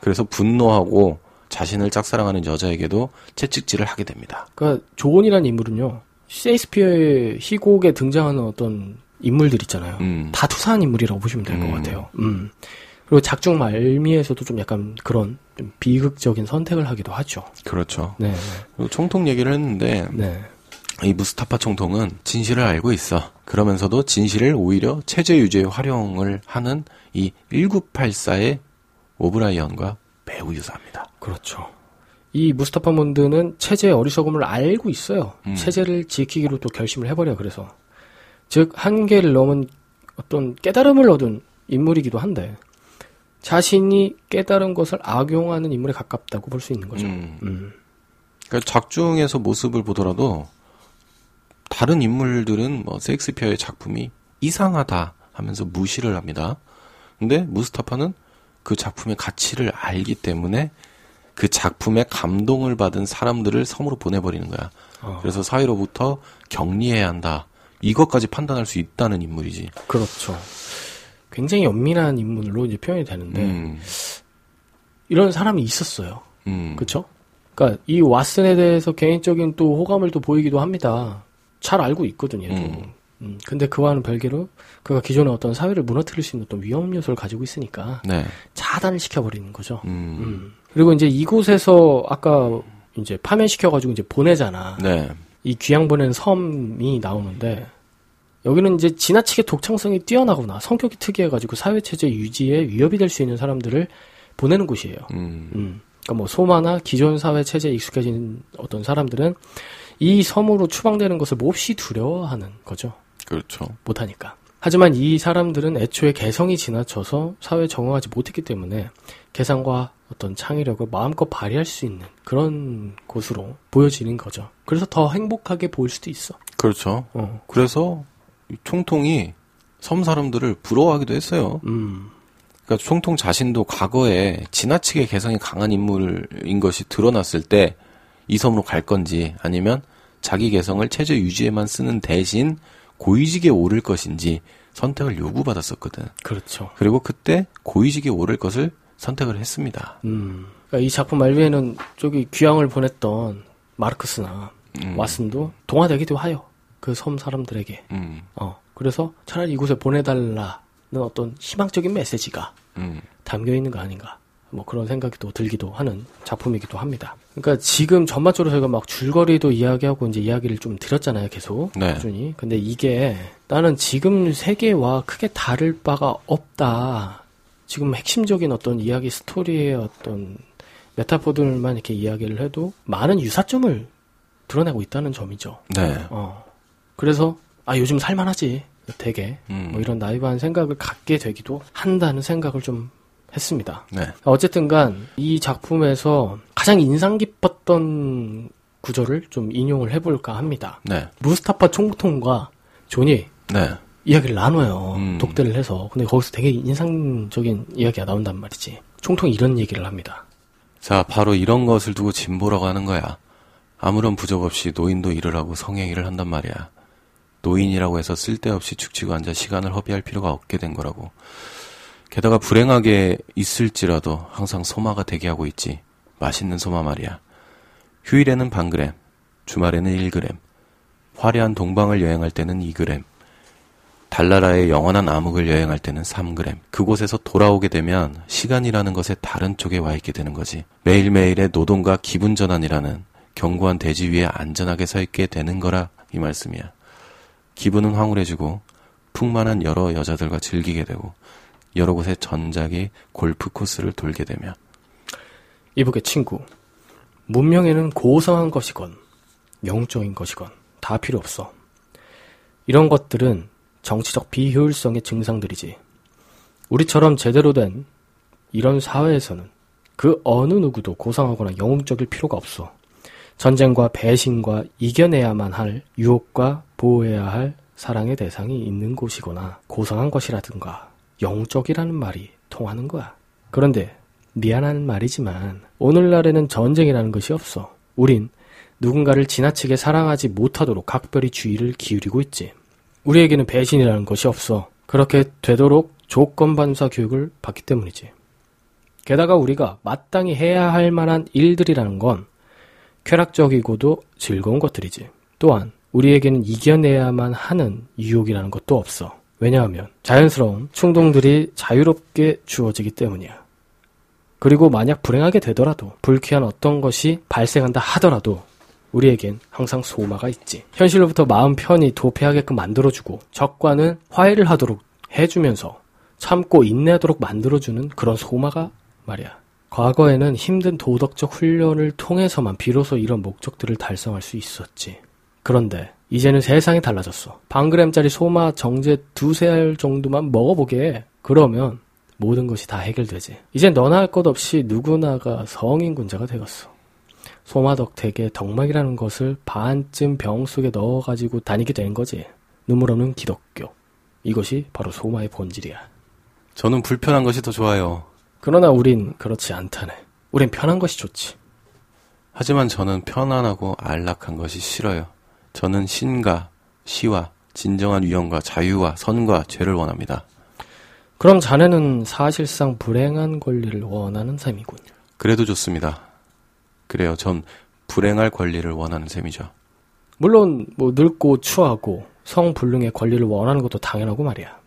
그래서 분노하고 자신을 짝사랑하는 여자에게도 채찍질을 하게 됩니다. 그러니까 조온이라는 인물은요. 셰익스피어의 희곡에 등장하는 어떤 인물들 있잖아요. 음. 다 투사한 인물이라고 보시면 될것 음. 같아요. 음. 그리고 작중 말미에서도 좀 약간 그런 좀 비극적인 선택을 하기도 하죠. 그렇죠. 네, 그리고 총통 얘기를 했는데 네, 이 무스타파 총통은 진실을 알고 있어. 그러면서도 진실을 오히려 체제 유지에 활용을 하는 이 1984의 오브라이언과 매우 유사합니다. 그렇죠. 이 무스타파 몬드는 체제의 어리석음을 알고 있어요. 음. 체제를 지키기로 또 결심을 해버려 그래서 즉 한계를 넘은 어떤 깨달음을 얻은 인물이기도 한데 자신이 깨달은 것을 악용하는 인물에 가깝다고 볼 수 있는 거죠. 음. 음. 그러니까 작중에서 모습을 보더라도 다른 인물들은 뭐 셰익스피어의 작품이 이상하다 하면서 무시를 합니다. 근데 무스타파는 그 작품의 가치를 알기 때문에 그 작품에 감동을 받은 사람들을 섬으로 보내버리는 거야. 어, 그래서 사회로부터 격리해야 한다. 이것까지 판단할 수 있다는 인물이지. 그렇죠. 굉장히 연민한 인물로 이제 표현이 되는데 음, 이런 사람이 있었어요. 음, 그렇죠? 그러니까 이 왓슨에 대해서 개인적인 또 호감을 또 보이기도 합니다. 잘 알고 있거든요. 음. 음, 근데 그와는 별개로 그가 기존의 어떤 사회를 무너뜨릴 수 있는 어떤 위험 요소를 가지고 있으니까 네, 차단을 시켜버리는 거죠. 음, 음. 그리고 이제 이곳에서 아까 이제 파면시켜가지고 이제 보내잖아. 네, 이 귀양 보낸 섬이 나오는데 여기는 이제 지나치게 독창성이 뛰어나거나 성격이 특이해가지고 사회 체제 유지에 위협이 될 수 있는 사람들을 보내는 곳이에요. 음, 음. 그러니까 뭐 소마나 기존 사회 체제에 익숙해진 어떤 사람들은 이 섬으로 추방되는 것을 몹시 두려워하는 거죠. 그렇죠. 못하니까. 하지만 이 사람들은 애초에 개성이 지나쳐서 사회에 적응하지 못했기 때문에 개성과 어떤 창의력을 마음껏 발휘할 수 있는 그런 곳으로 보여지는 거죠. 그래서 더 행복하게 보일 수도 있어. 그렇죠. 어. 그래서 이 총통이 섬 사람들을 부러워하기도 했어요. 음. 그러니까 총통 자신도 과거에 지나치게 개성이 강한 인물인 것이 드러났을 때 이 섬으로 갈 건지 아니면 자기 개성을 체제 유지에만 쓰는 대신 고위직에 오를 것인지 선택을 요구받았었거든. 그렇죠. 그리고 그때 고위직에 오를 것을 선택을 했습니다. 음. 그러니까 이 작품 말미에는 저기 귀향을 보냈던 마르크스나 음, 왓슨도 동화되기도 하여 그 섬 사람들에게 음, 어 그래서 차라리 이곳에 보내달라는 어떤 희망적인 메시지가 음, 담겨 있는 거 아닌가 뭐 그런 생각이 또 들기도 하는 작품이기도 합니다. 그러니까 지금 전반적으로 저희가 막 줄거리도 이야기하고 이제 이야기를 좀 드렸잖아요, 계속 네. 꾸준히. 근데 이게 나는 지금 세계와 크게 다를 바가 없다. 지금 핵심적인 어떤 이야기 스토리의 어떤 메타포들만 이렇게 이야기를 해도 많은 유사점을 드러내고 있다는 점이죠. 네, 어. 그래서 아 요즘 살만하지 되게 음, 뭐 이런 나이브한 생각을 갖게 되기도 한다는 생각을 좀 했습니다. 네, 어쨌든간 이 작품에서 가장 인상 깊었던 구절을 좀 인용을 해볼까 합니다. 네, 무스타파 총통과 존이 네, 이야기를 나눠요. 음. 독대를 해서. 근데 거기서 되게 인상적인 이야기가 나온단 말이지. 총통이 이런 얘기를 합니다. 자, 바로 이런 것을 두고 진보라고 하는 거야. 아무런 부적 없이 노인도 일을 하고 성행위를 한단 말이야. 노인이라고 해서 쓸데없이 축치고 앉아 시간을 허비할 필요가 없게 된 거라고. 게다가 불행하게 있을지라도 항상 소마가 대기하고 있지. 맛있는 소마 말이야. 휴일에는 반그램, 주말에는 1그램, 화려한 동방을 여행할 때는 2그램, 달나라의 영원한 암흑을 여행할 때는 3그램. 그곳에서 돌아오게 되면 시간이라는 것의 다른 쪽에 와 있게 되는 거지. 매일매일의 노동과 기분 전환이라는 견고한 대지 위에 안전하게 서 있게 되는 거라 이 말씀이야. 기분은 황홀해지고 풍만한 여러 여자들과 즐기게 되고 여러 곳의 전작이 골프 코스를 돌게 되며 이북의 친구. 문명에는 고상한 것이건, 영적인 것이건, 다 필요 없어. 이런 것들은 정치적 비효율성의 증상들이지. 우리처럼 제대로 된 이런 사회에서는 그 어느 누구도 고상하거나 영웅적일 필요가 없어. 전쟁과 배신과 이겨내야만 할 유혹과 보호해야 할 사랑의 대상이 있는 곳이거나 고상한 것이라든가 영적이라는 말이 통하는 거야. 그런데 미안한 말이지만 오늘날에는 전쟁이라는 것이 없어. 우린 누군가를 지나치게 사랑하지 못하도록 각별히 주의를 기울이고 있지. 우리에게는 배신이라는 것이 없어. 그렇게 되도록 조건반사 교육을 받기 때문이지. 게다가 우리가 마땅히 해야 할 만한 일들이라는 건 쾌락적이고도 즐거운 것들이지. 또한 우리에게는 이겨내야만 하는 유혹이라는 것도 없어. 왜냐하면 자연스러운 충동들이 자유롭게 주어지기 때문이야. 그리고 만약 불행하게 되더라도 불쾌한 어떤 것이 발생한다 하더라도 우리에겐 항상 소마가 있지. 현실로부터 마음 편히 도피하게끔 만들어주고 적과는 화해를 하도록 해주면서 참고 인내하도록 만들어주는 그런 소마가 말이야. 과거에는 힘든 도덕적 훈련을 통해서만 비로소 이런 목적들을 달성할 수 있었지. 그런데 이제는 세상이 달라졌어. 반그램짜리 소마 정제 두세 알 정도만 먹어보게. 그러면 모든 것이 다 해결되지. 이제 너나 할 것 없이 누구나가 성인군자가 되었어. 소마덕 댁의 덕막이라는 것을 반쯤 병 속에 넣어가지고 다니게 된 거지. 눈물 없는 기독교. 이것이 바로 소마의 본질이야. 저는 불편한 것이 더 좋아요. 그러나 우린 그렇지 않다네. 우린 편한 것이 좋지. 하지만 저는 편안하고 안락한 것이 싫어요. 저는 신과 시와 진정한 위엄과 자유와 선과 죄를 원합니다. 그럼 자네는 사실상 불행한 권리를 원하는 셈이군. 그래도 좋습니다. 그래요. 전 불행할 권리를 원하는 셈이죠. 물론 뭐 늙고 추하고 성불능의 권리를 원하는 것도 당연하고 말이야.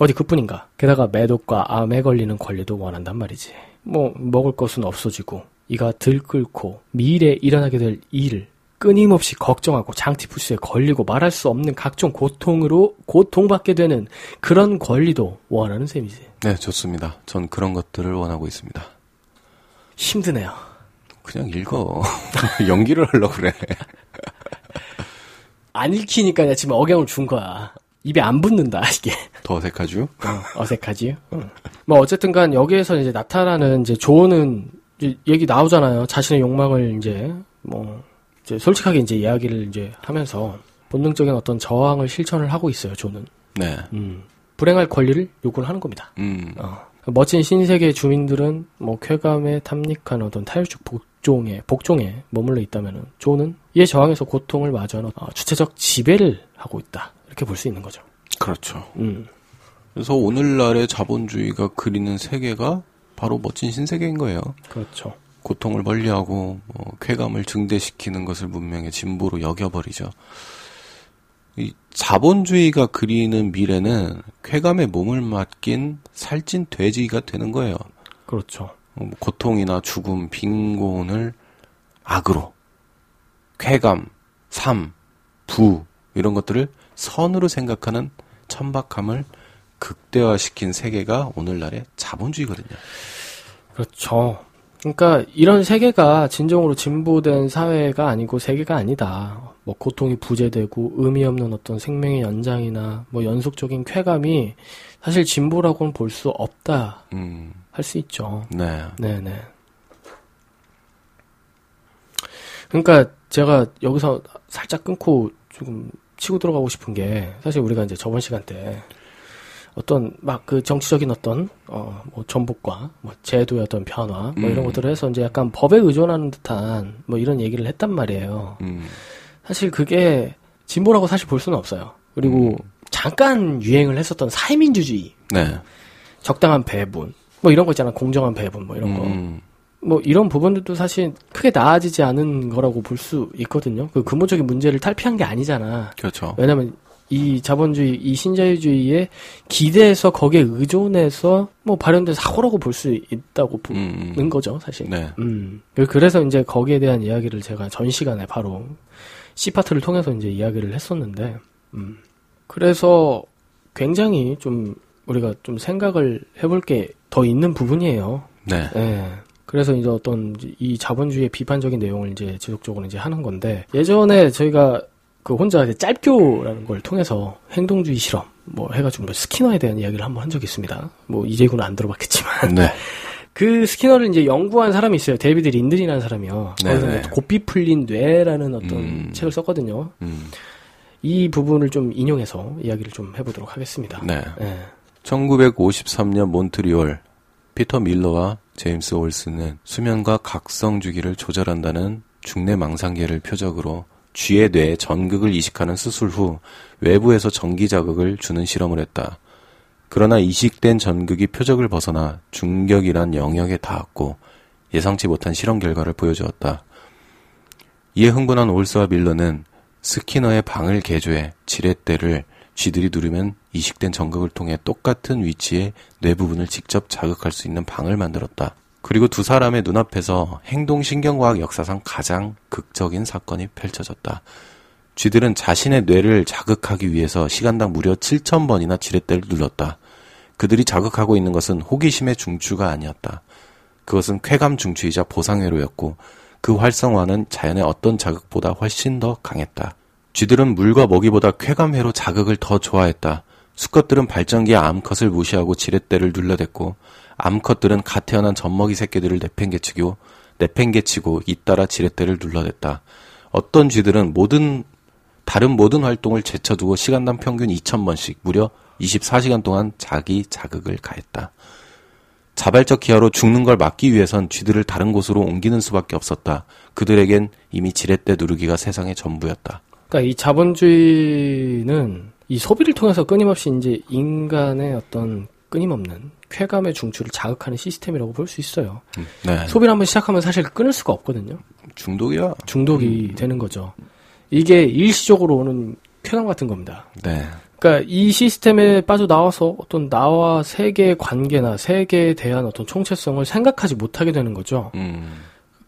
어디 그뿐인가. 게다가 매독과 암에 걸리는 권리도 원한단 말이지. 뭐 먹을 것은 없어지고 이가 들끓고 미래에 일어나게 될 일, 끊임없이 걱정하고 장티푸스에 걸리고 말할 수 없는 각종 고통으로 고통받게 되는 그런 권리도 원하는 셈이지. 네, 좋습니다. 전 그런 것들을 원하고 있습니다. 힘드네요. 그냥 읽어. 연기를 하려고 그래. 안 읽히니까 내가 지금 억양을 준 거야. 입에 안 붙는다, 이게. 더 어색하죠? 어, 어색하지? 응. 뭐, 어쨌든 간 여기에서 이제 나타나는 이제 조는 이제 얘기 나오잖아요. 자신의 욕망을 이제, 뭐, 이제 솔직하게 이제 이야기를 이제 하면서 본능적인 어떤 저항을 실천을 하고 있어요, 조는. 네. 음. 불행할 권리를 요구를 하는 겁니다. 음. 어. 멋진 신세계 주민들은 뭐 쾌감에 탐닉한 어떤 타율적 복 종에 복종에 머물러 있다면은 조는 이에 저항해서 고통을 마주하는 어, 주체적 지배를 하고 있다 이렇게 볼 수 있는 거죠. 그렇죠. 음. 그래서 오늘날의 자본주의가 그리는 세계가 바로 멋진 신세계인 거예요. 그렇죠. 고통을 멀리하고 뭐 쾌감을 증대시키는 것을 문명의 진보로 여겨버리죠. 이 자본주의가 그리는 미래는 쾌감에 몸을 맡긴 살찐 돼지가 되는 거예요. 그렇죠. 어, 뭐 고통이나 죽음, 빈곤을 악으로 쾌감, 삶, 부 이런 것들을 선으로 생각하는 천박함을 극대화시킨 세계가 오늘날의 자본주의거든요. 그렇죠. 그러니까 이런 세계가 진정으로 진보된 사회가 아니고 세계가 아니다. 뭐 고통이 부재되고 의미 없는 어떤 생명의 연장이나 뭐 연속적인 쾌감이 사실 진보라고는 볼 수 없다 음, 할 수 있죠. 네, 네네. 그러니까 제가 여기서 살짝 끊고 조금 치고 들어가고 싶은 게 사실 우리가 이제 저번 시간 때 어떤 막 그 정치적인 어떤 어 뭐 전복과 뭐 제도의 어떤 변화 뭐 이런 음. 것들을 해서 이제 약간 법에 의존하는 듯한 뭐 이런 얘기를 했단 말이에요. 음, 사실 그게 진보라고 사실 볼 수는 없어요. 그리고 잠깐 유행을 했었던 사회민주주의, 네, 적당한 배분, 뭐 이런 거 있잖아. 공정한 배분, 뭐 이런 거. 음, 뭐 이런 부분들도 사실 크게 나아지지 않은 거라고 볼 수 있거든요. 그 근본적인 문제를 탈피한 게 아니잖아. 그렇죠. 왜냐면 이 자본주의, 이 신자유주의에 기대해서 거기에 의존해서 뭐 발현된 사고라고 볼 수 있다고 보는 음, 거죠, 사실. 네, 음. 그래서 이제 거기에 대한 이야기를 제가 전 시간에 바로 C파트를 통해서 이제 이야기를 했었는데, 음. 그래서 굉장히 좀 우리가 좀 생각을 해볼 게 더 있는 부분이에요. 네, 예. 그래서 이제 어떤 이 자본주의의 비판적인 내용을 이제 지속적으로 이제 하는 건데 예전에 저희가 그 혼자 이제 짤교라는 걸 통해서 행동주의 실험 뭐 해가지고 뭐 스키너에 대한 이야기를 한번 한 적이 있습니다. 뭐 이재구는 안 들어봤겠지만 네, 그 스키너를 이제 연구한 사람이 있어요. 데이비드 린든이라는 사람이요. 거기서 네네. 이제 고삐 풀린 뇌라는 어떤 음. 책을 썼거든요. 음, 이 부분을 좀 인용해서 이야기를 좀 해보도록 하겠습니다. 네. 예. 1953년 몬트리올 피터 밀러와 제임스 올스는 수면과 각성 주기를 조절한다는 중내 망상계를 표적으로 쥐의 뇌에 전극을 이식하는 수술 후 외부에서 전기 자극을 주는 실험을 했다. 그러나 이식된 전극이 표적을 벗어나 중격이란 영역에 닿았고 예상치 못한 실험 결과를 보여주었다. 이에 흥분한 올스와 밀러는 스키너의 방을 개조해 지렛대를 쥐들이 누르면 이식된 전극을 통해 똑같은 위치의 뇌 부분을 직접 자극할 수 있는 방을 만들었다. 그리고 두 사람의 눈앞에서 행동신경과학 역사상 가장 극적인 사건이 펼쳐졌다. 쥐들은 자신의 뇌를 자극하기 위해서 시간당 무려 7,000번이나 지렛대를 눌렀다. 그들이 자극하고 있는 것은 호기심의 중추가 아니었다. 그것은 쾌감 중추이자 보상회로였고 그 활성화는 자연의 어떤 자극보다 훨씬 더 강했다. 쥐들은 물과 먹이보다 쾌감회로 자극을 더 좋아했다. 수컷들은 발전기의 암컷을 무시하고 지렛대를 눌러댔고 암컷들은 갓 태어난 젖먹이 새끼들을 내팽개치고 내팽개치고 잇따라 지렛대를 눌러댔다. 어떤 쥐들은 모든 다른 모든 활동을 제쳐두고 시간당 평균 2,000번씩 무려 24시간 동안 자기 자극을 가했다. 자발적 기하로 죽는 걸 막기 위해선 쥐들을 다른 곳으로 옮기는 수밖에 없었다. 그들에겐 이미 지렛대 누르기가 세상의 전부였다. 그러니까 이 자본주의는 이 소비를 통해서 끊임없이 이제 인간의 어떤 끊임없는 쾌감의 중추를 자극하는 시스템이라고 볼 수 있어요. 음, 네. 소비를 한번 시작하면 사실 끊을 수가 없거든요. 중독이야. 중독이 되는 거죠. 이게 일시적으로 오는 쾌감 같은 겁니다. 네. 그러니까 이 시스템에 빠져나와서 어떤 나와 세계의 관계나 세계에 대한 어떤 총체성을 생각하지 못하게 되는 거죠. 음,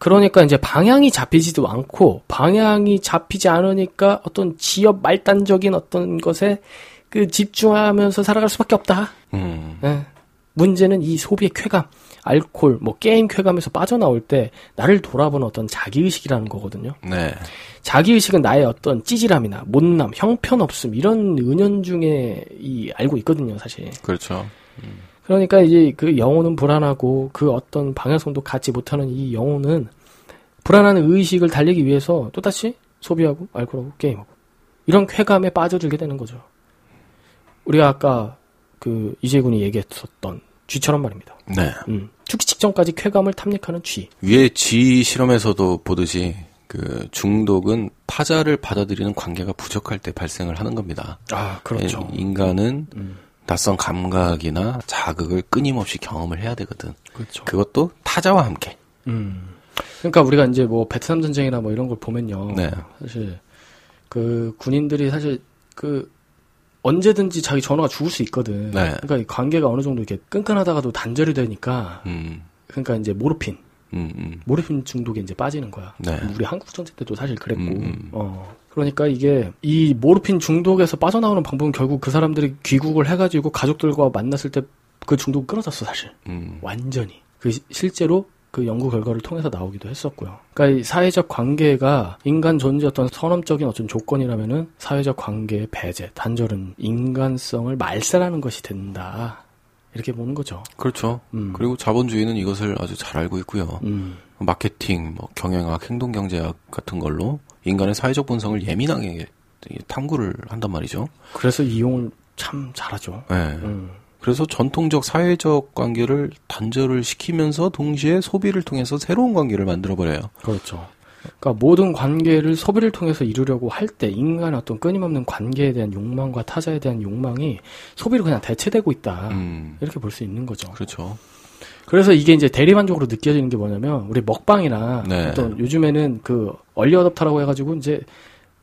그러니까 이제 방향이 잡히지도 않고 방향이 잡히지 않으니까 어떤 지역 말단적인 어떤 것에 그 집중하면서 살아갈 수밖에 없다. 음, 예. 문제는 이 소비의 쾌감, 알코올, 뭐 게임 쾌감에서 빠져나올 때 나를 돌아보는 어떤 자기의식이라는 거거든요. 네. 자기의식은 나의 어떤 찌질함이나 못남, 형편없음 이런 은연중에 이 알고 있거든요, 사실. 그렇죠. 그러니까 이제 그 영혼은 불안하고 그 어떤 방향성도 갖지 못하는 이 영혼은 불안한 의식을 달리기 위해서 또다시 소비하고 알코올하고 게임하고 이런 쾌감에 빠져들게 되는 거죠. 우리가 아까 그 이재군이 얘기했었던 쥐처럼 말입니다. 네. 음, 죽기 직전까지 쾌감을 탐닉하는 쥐. 위에 쥐 실험에서도 보듯이 그 중독은 타자를 받아들이는 관계가 부족할 때 발생을 하는 겁니다. 아, 예, 인간은 음, 낯선 감각이나 자극을 끊임없이 경험을 해야 되거든. 그렇죠. 그것도 타자와 함께. 음. 그러니까 우리가 이제 뭐 베트남 전쟁이나 뭐 이런 걸 보면요. 네. 사실 그 군인들이 사실 그 언제든지 자기 전화가 죽을 수 있거든. 네. 그러니까 이 관계가 어느 정도 이렇게 끈끈하다가도 단절이 되니까 음, 그러니까 이제 모르핀, 음, 음. 모르핀 중독에 이제 빠지는 거야. 네. 우리 한국 전쟁 때도 사실 그랬고. 음, 음. 어. 그러니까 이게 이 모르핀 중독에서 빠져나오는 방법은 결국 그 사람들이 귀국을 해가지고 가족들과 만났을 때 그 중독 끊어졌어 사실. 음. 완전히. 그 시- 실제로 그 연구 결과를 통해서 나오기도 했었고요. 그러니까 이 사회적 관계가 인간 존재 어떤 선언적인 어떤 조건이라면은 사회적 관계의 배제, 단절은 인간성을 말살하는 것이 된다. 이렇게 보는 거죠. 그렇죠. 음. 그리고 자본주의는 이것을 아주 잘 알고 있고요. 음. 마케팅, 뭐 경영학, 행동경제학 같은 걸로 인간의 사회적 본성을 예민하게 탐구를 한단 말이죠. 그래서 이용을 참 잘하죠. 네. 음. 그래서 전통적 사회적 관계를 단절을 시키면서 동시에 소비를 통해서 새로운 관계를 만들어 버려요. 그렇죠. 그러니까 모든 관계를 소비를 통해서 이루려고 할 때 인간의 어떤 끊임없는 관계에 대한 욕망과 타자에 대한 욕망이 소비로 그냥 대체되고 있다. 음. 이렇게 볼 수 있는 거죠. 그렇죠. 그래서 이게 이제 대리만족으로 느껴지는 게 뭐냐면 우리 먹방이나 네. 어떤 요즘에는 그 얼리 어답터라고 해가지고 이제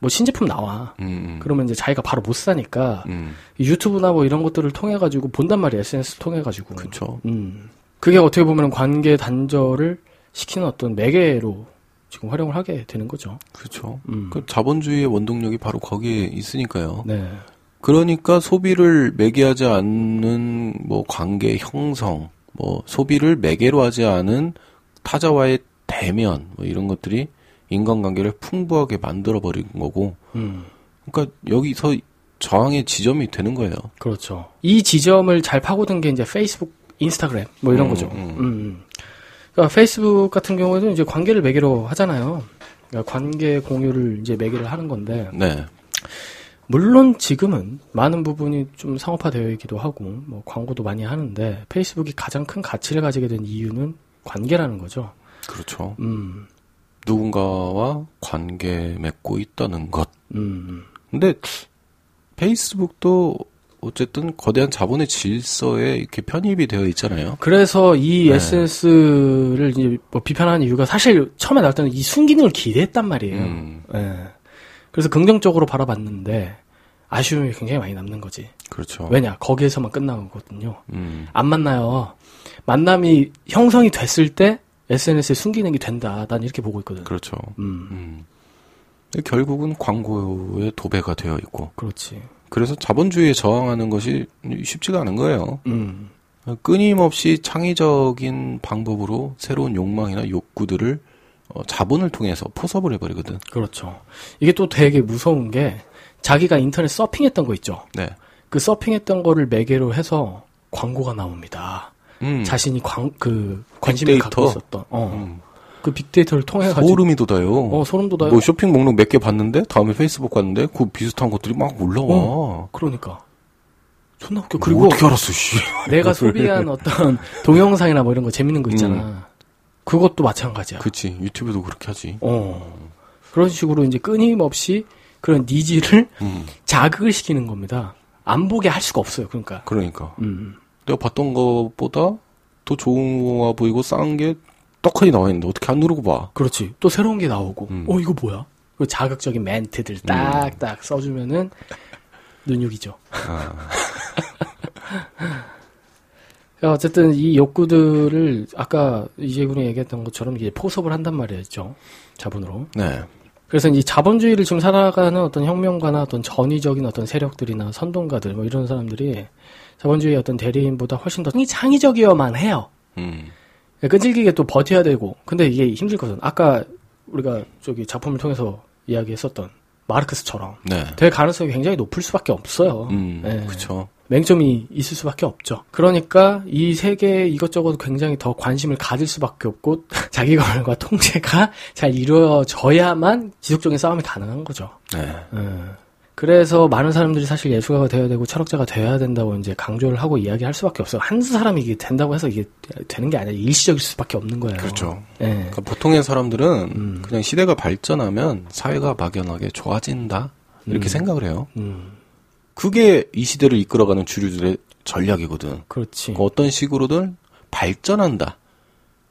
뭐 신제품 나와. 음. 그러면 이제 자기가 바로 못 사니까 음. 이 유튜브나 뭐 이런 것들을 통해 가지고 본단 말이야 SNS 통해 가지고. 그렇죠. 음. 그게 어떻게 보면 관계 단절을 시키는 어떤 매개로 지금 활용을 하게 되는 거죠. 그렇죠. 음. 그 자본주의의 원동력이 바로 거기에 있으니까요. 네. 그러니까 소비를 매개하지 않는 뭐 관계 형성, 뭐 소비를 매개로 하지 않은 타자와의 대면 뭐 이런 것들이 인간관계를 풍부하게 만들어 버린 거고, 음. 그러니까 여기서 저항의 지점이 되는 거예요. 그렇죠. 이 지점을 잘 파고든 게 이제 페이스북, 인스타그램 뭐 이런 음, 거죠. 음. 그러니까 페이스북 같은 경우에도 이제 관계를 매개로 하잖아요. 그러니까 관계 공유를 이제 매개를 하는 건데 네, 물론 지금은 많은 부분이 좀 상업화되어 있기도 하고 뭐 광고도 많이 하는데 페이스북이 가장 큰 가치를 가지게 된 이유는 관계라는 거죠. 그렇죠. 음, 누군가와 관계 맺고 있다는 것. 음, 근데 페이스북도 어쨌든 거대한 자본의 질서에 이렇게 편입이 되어 있잖아요. 그래서 이 네. SNS를 이제 뭐 비판하는 이유가 사실 처음에 나올 때는 이 순기능을 기대했단 말이에요. 음, 예. 그래서 긍정적으로 바라봤는데 아쉬움이 굉장히 많이 남는 거지. 그렇죠. 왜냐? 거기에서만 끝나거든요. 음, 안 만나요. 만남이 형성이 됐을 때 SNS의 순기능이 된다. 난 이렇게 보고 있거든. 그렇죠. 음, 음. 결국은 광고에 도배가 되어 있고 그렇지. 그래서 자본주의에 저항하는 것이 쉽지가 않은 거예요. 음, 끊임없이 창의적인 방법으로 새로운 욕망이나 욕구들을 어, 자본을 통해서 포섭을 해버리거든. 그렇죠. 이게 또 되게 무서운 게 자기가 인터넷 서핑했던 거 있죠. 네. 그 서핑했던 거를 매개로 해서 광고가 나옵니다. 음. 자신이 광, 그 관심을 빅데이터? 갖고 있었던 어. 음. 그 빅데이터를 통해 가지고 소름이 돋아요. 어 소름 돋아요. 뭐 쇼핑 목록 몇 개 봤는데 다음에 페이스북 갔는데 그 비슷한 것들이 막 올라와. 그러니까 존나 웃겨. 뭐 그리고 어떻게 알았어, 씨. 내가 소비한 어떤 동영상이나 뭐 이런 거 재밌는 거 있잖아. 음. 그것도 마찬가지야. 그치 유튜브도 그렇게 하지. 어. 그런 식으로 이제 끊임없이 그런 needs를 음. 자극을 시키는 겁니다. 안 보게 할 수가 없어요. 그러니까. 그러니까 음. 내가 봤던 것보다 더 좋은 거가 보이고 싼 게 떡하니 나와 있는데 어떻게 안 누르고 봐. 그렇지. 또 새로운 게 나오고. 음. 어, 이거 뭐야? 그 자극적인 멘트들 딱딱 써주면은 눈육이죠. 아, 야, 어쨌든 이 욕구들을 아까 이재군이 얘기했던 것처럼 이게 포섭을 한단 말이었죠. 자본으로. 네. 그래서 이 자본주의를 지금 살아가는 어떤 혁명가나 어떤 전위적인 어떤 세력들이나 선동가들 뭐 이런 사람들이 자본주의 어떤 대리인보다 훨씬 더 창의적이어만 해요. 음. 끈질기게 또 버텨야 되고. 근데 이게 힘들거든. 아까 우리가 저기 작품을 통해서 이야기했었던 마르크스처럼 네. 될 가능성이 굉장히 높을 수밖에 없어요. 음. 예. 그쵸. 맹점이 있을 수밖에 없죠. 그러니까 이 세계에 이것저것 굉장히 더 관심을 가질 수밖에 없고 자기 권한과 통제가 잘 이루어져야만 지속적인 싸움이 가능한 거죠. 네. 음. 그래서 많은 사람들이 사실 예술가가 되어야 되고 철학자가 되어야 된다고 이제 강조를 하고 이야기할 수밖에 없어요. 한 사람이 이게 된다고 해서 이게 되는 게 아니라 일시적일 수밖에 없는 거예요. 그렇죠. 예. 그러니까 보통의 사람들은 음. 그냥 시대가 발전하면 사회가 막연하게 좋아진다 이렇게 음. 생각을 해요. 음. 그게 이 시대를 이끌어가는 주류들의 전략이거든. 그렇지. 그 어떤 식으로든 발전한다,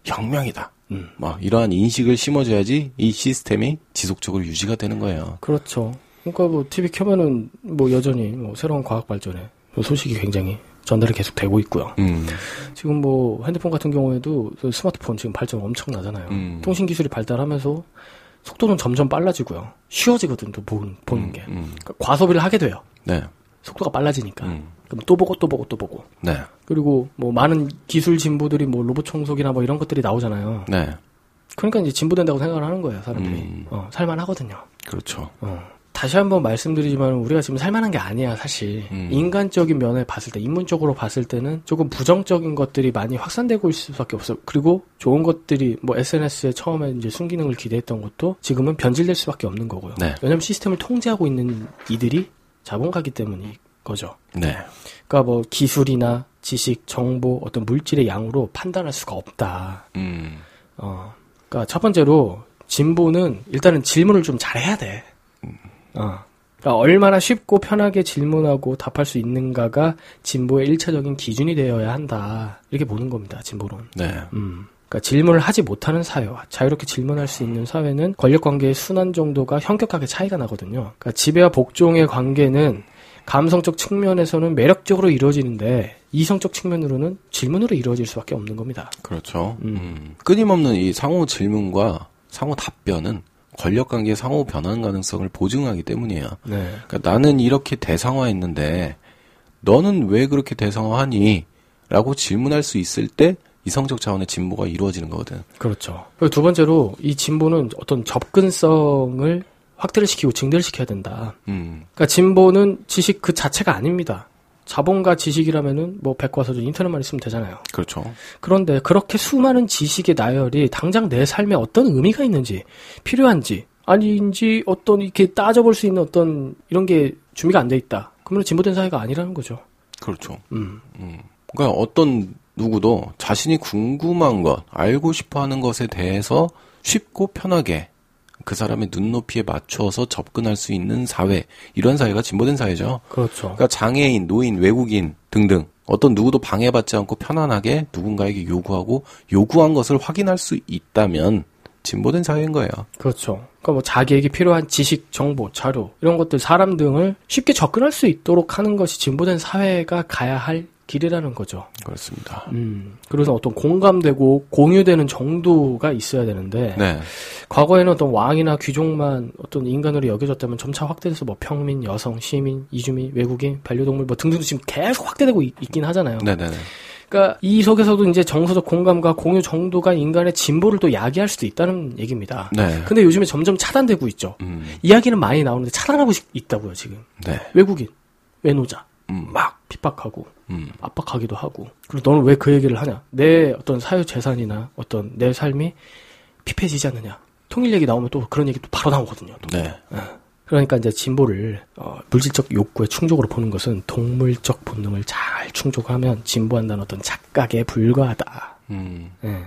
혁명이다. 음. 막 이러한 인식을 심어줘야지 이 시스템이 지속적으로 유지가 되는 거예요. 그렇죠. 그러니까 뭐 TV 켜면은 뭐 여전히 뭐 새로운 과학 발전에 뭐 소식이 굉장히 전달이 계속 되고 있고요. 음, 지금 뭐 핸드폰 같은 경우에도 그 스마트폰 지금 발전 엄청 나잖아요. 음. 통신 기술이 발달하면서 속도는 점점 빨라지고요. 쉬워지거든 또 보는, 보는 게. 음, 그러니까 과소비를 하게 돼요. 네, 속도가 빨라지니까. 음, 그럼 또 보고 또 보고 또 보고. 네, 그리고 뭐 많은 기술 진보들이 뭐 로봇 청소기나 뭐 이런 것들이 나오잖아요. 네, 그러니까 이제 진보된다고 생각을 하는 거예요, 사람들이. 음. 어, 살만하거든요. 그렇죠. 어. 다시 한번 말씀드리지만 우리가 지금 살만한 게 아니야 사실 음. 인간적인 면을 봤을 때 인문적으로 봤을 때는 조금 부정적인 것들이 많이 확산되고 있을 수밖에 없어 그리고 좋은 것들이 뭐 SNS에 처음에 이제 순기능을 기대했던 것도 지금은 변질될 수밖에 없는 거고요 네. 왜냐하면 시스템을 통제하고 있는 이들이 자본가기 때문인 거죠 네, 그러니까 뭐 기술이나 지식 정보 어떤 물질의 양으로 판단할 수가 없다 음, 어. 그니까 첫 번째로 진보는 일단은 질문을 좀 잘해야 돼. 어. 그러니까 얼마나 쉽고 편하게 질문하고 답할 수 있는가가 진보의 일차적인 기준이 되어야 한다. 이렇게 보는 겁니다. 진보론. 네, 음. 그러니까 질문을 하지 못하는 사회와 자유롭게 질문할 수 있는 사회는 권력 관계의 순환 정도가 현격하게 차이가 나거든요. 그러니까 지배와 복종의 관계는 감성적 측면에서는 매력적으로 이루어지는데 이성적 측면으로는 질문으로 이루어질 수밖에 없는 겁니다. 그렇죠. 음. 음. 끊임없는 이 상호 질문과 상호 답변은 권력 관계의 상호 변환 가능성을 보증하기 때문이에요. 네. 그러니까 나는 이렇게 대상화했는데 너는 왜 그렇게 대상화하니? 라고 질문할 수 있을 때 이성적 차원의 진보가 이루어지는 거거든. 그렇죠. 그리고 두 번째로 이 진보는 어떤 접근성을 확대를 시키고 증대를 시켜야 된다. 음, 그러니까 진보는 지식 그 자체가 아닙니다. 자본과 지식이라면은 뭐 백과사전 인터넷만 있으면 되잖아요. 그렇죠. 그런데 그렇게 수많은 지식의 나열이 당장 내 삶에 어떤 의미가 있는지 필요한지 아닌지 어떤 이렇게 따져볼 수 있는 어떤 이런 게 준비가 안 돼 있다. 그러면 진보된 사회가 아니라는 거죠. 그렇죠. 음. 그러니까 어떤 누구도 자신이 궁금한 것, 알고 싶어 하는 것에 대해서 쉽고 편하게 그 사람의 눈높이에 맞춰서 접근할 수 있는 사회, 이런 사회가 진보된 사회죠. 그렇죠. 그러니까 장애인, 노인, 외국인 등등 어떤 누구도 방해받지 않고 편안하게 누군가에게 요구하고 요구한 것을 확인할 수 있다면 진보된 사회인 거예요. 그렇죠. 그러니까 뭐 자기에게 필요한 지식, 정보, 자료 이런 것들 사람 등을 쉽게 접근할 수 있도록 하는 것이 진보된 사회가 가야 할 길이라는 거죠. 그렇습니다. 음. 그래서 어떤 공감되고 공유되는 정도가 있어야 되는데 네. 과거에는 어떤 왕이나 귀족만 어떤 인간으로 여겨졌다면 점차 확대돼서 뭐 평민, 여성, 시민, 이주민, 외국인, 반려동물 뭐 등등 지금 계속 확대되고 있, 긴 하잖아요. 네네네. 그러니까 이 속에서도 이제 정서적 공감과 공유 정도가 인간의 진보를 또 야기할 수도 있다는 얘기입니다. 네. 근데 요즘에 점점 차단되고 있죠. 음. 이야기는 많이 나오는데 차단하고 싶- 있다고요, 지금. 네. 외국인, 외노자, 음. 막 핍박하고, 음. 압박하기도 하고. 그리고 너는 왜 그 얘기를 하냐? 내 어떤 사유 재산이나 어떤 내 삶이 피폐해지지 않느냐? 통일 얘기 나오면 또 그런 얘기 또 바로 나오거든요. 또. 네. 그러니까 이제 진보를 어, 물질적 욕구의 충족으로 보는 것은 동물적 본능을 잘 충족하면 진보한다는 어떤 착각에 불과하다. 음. 예.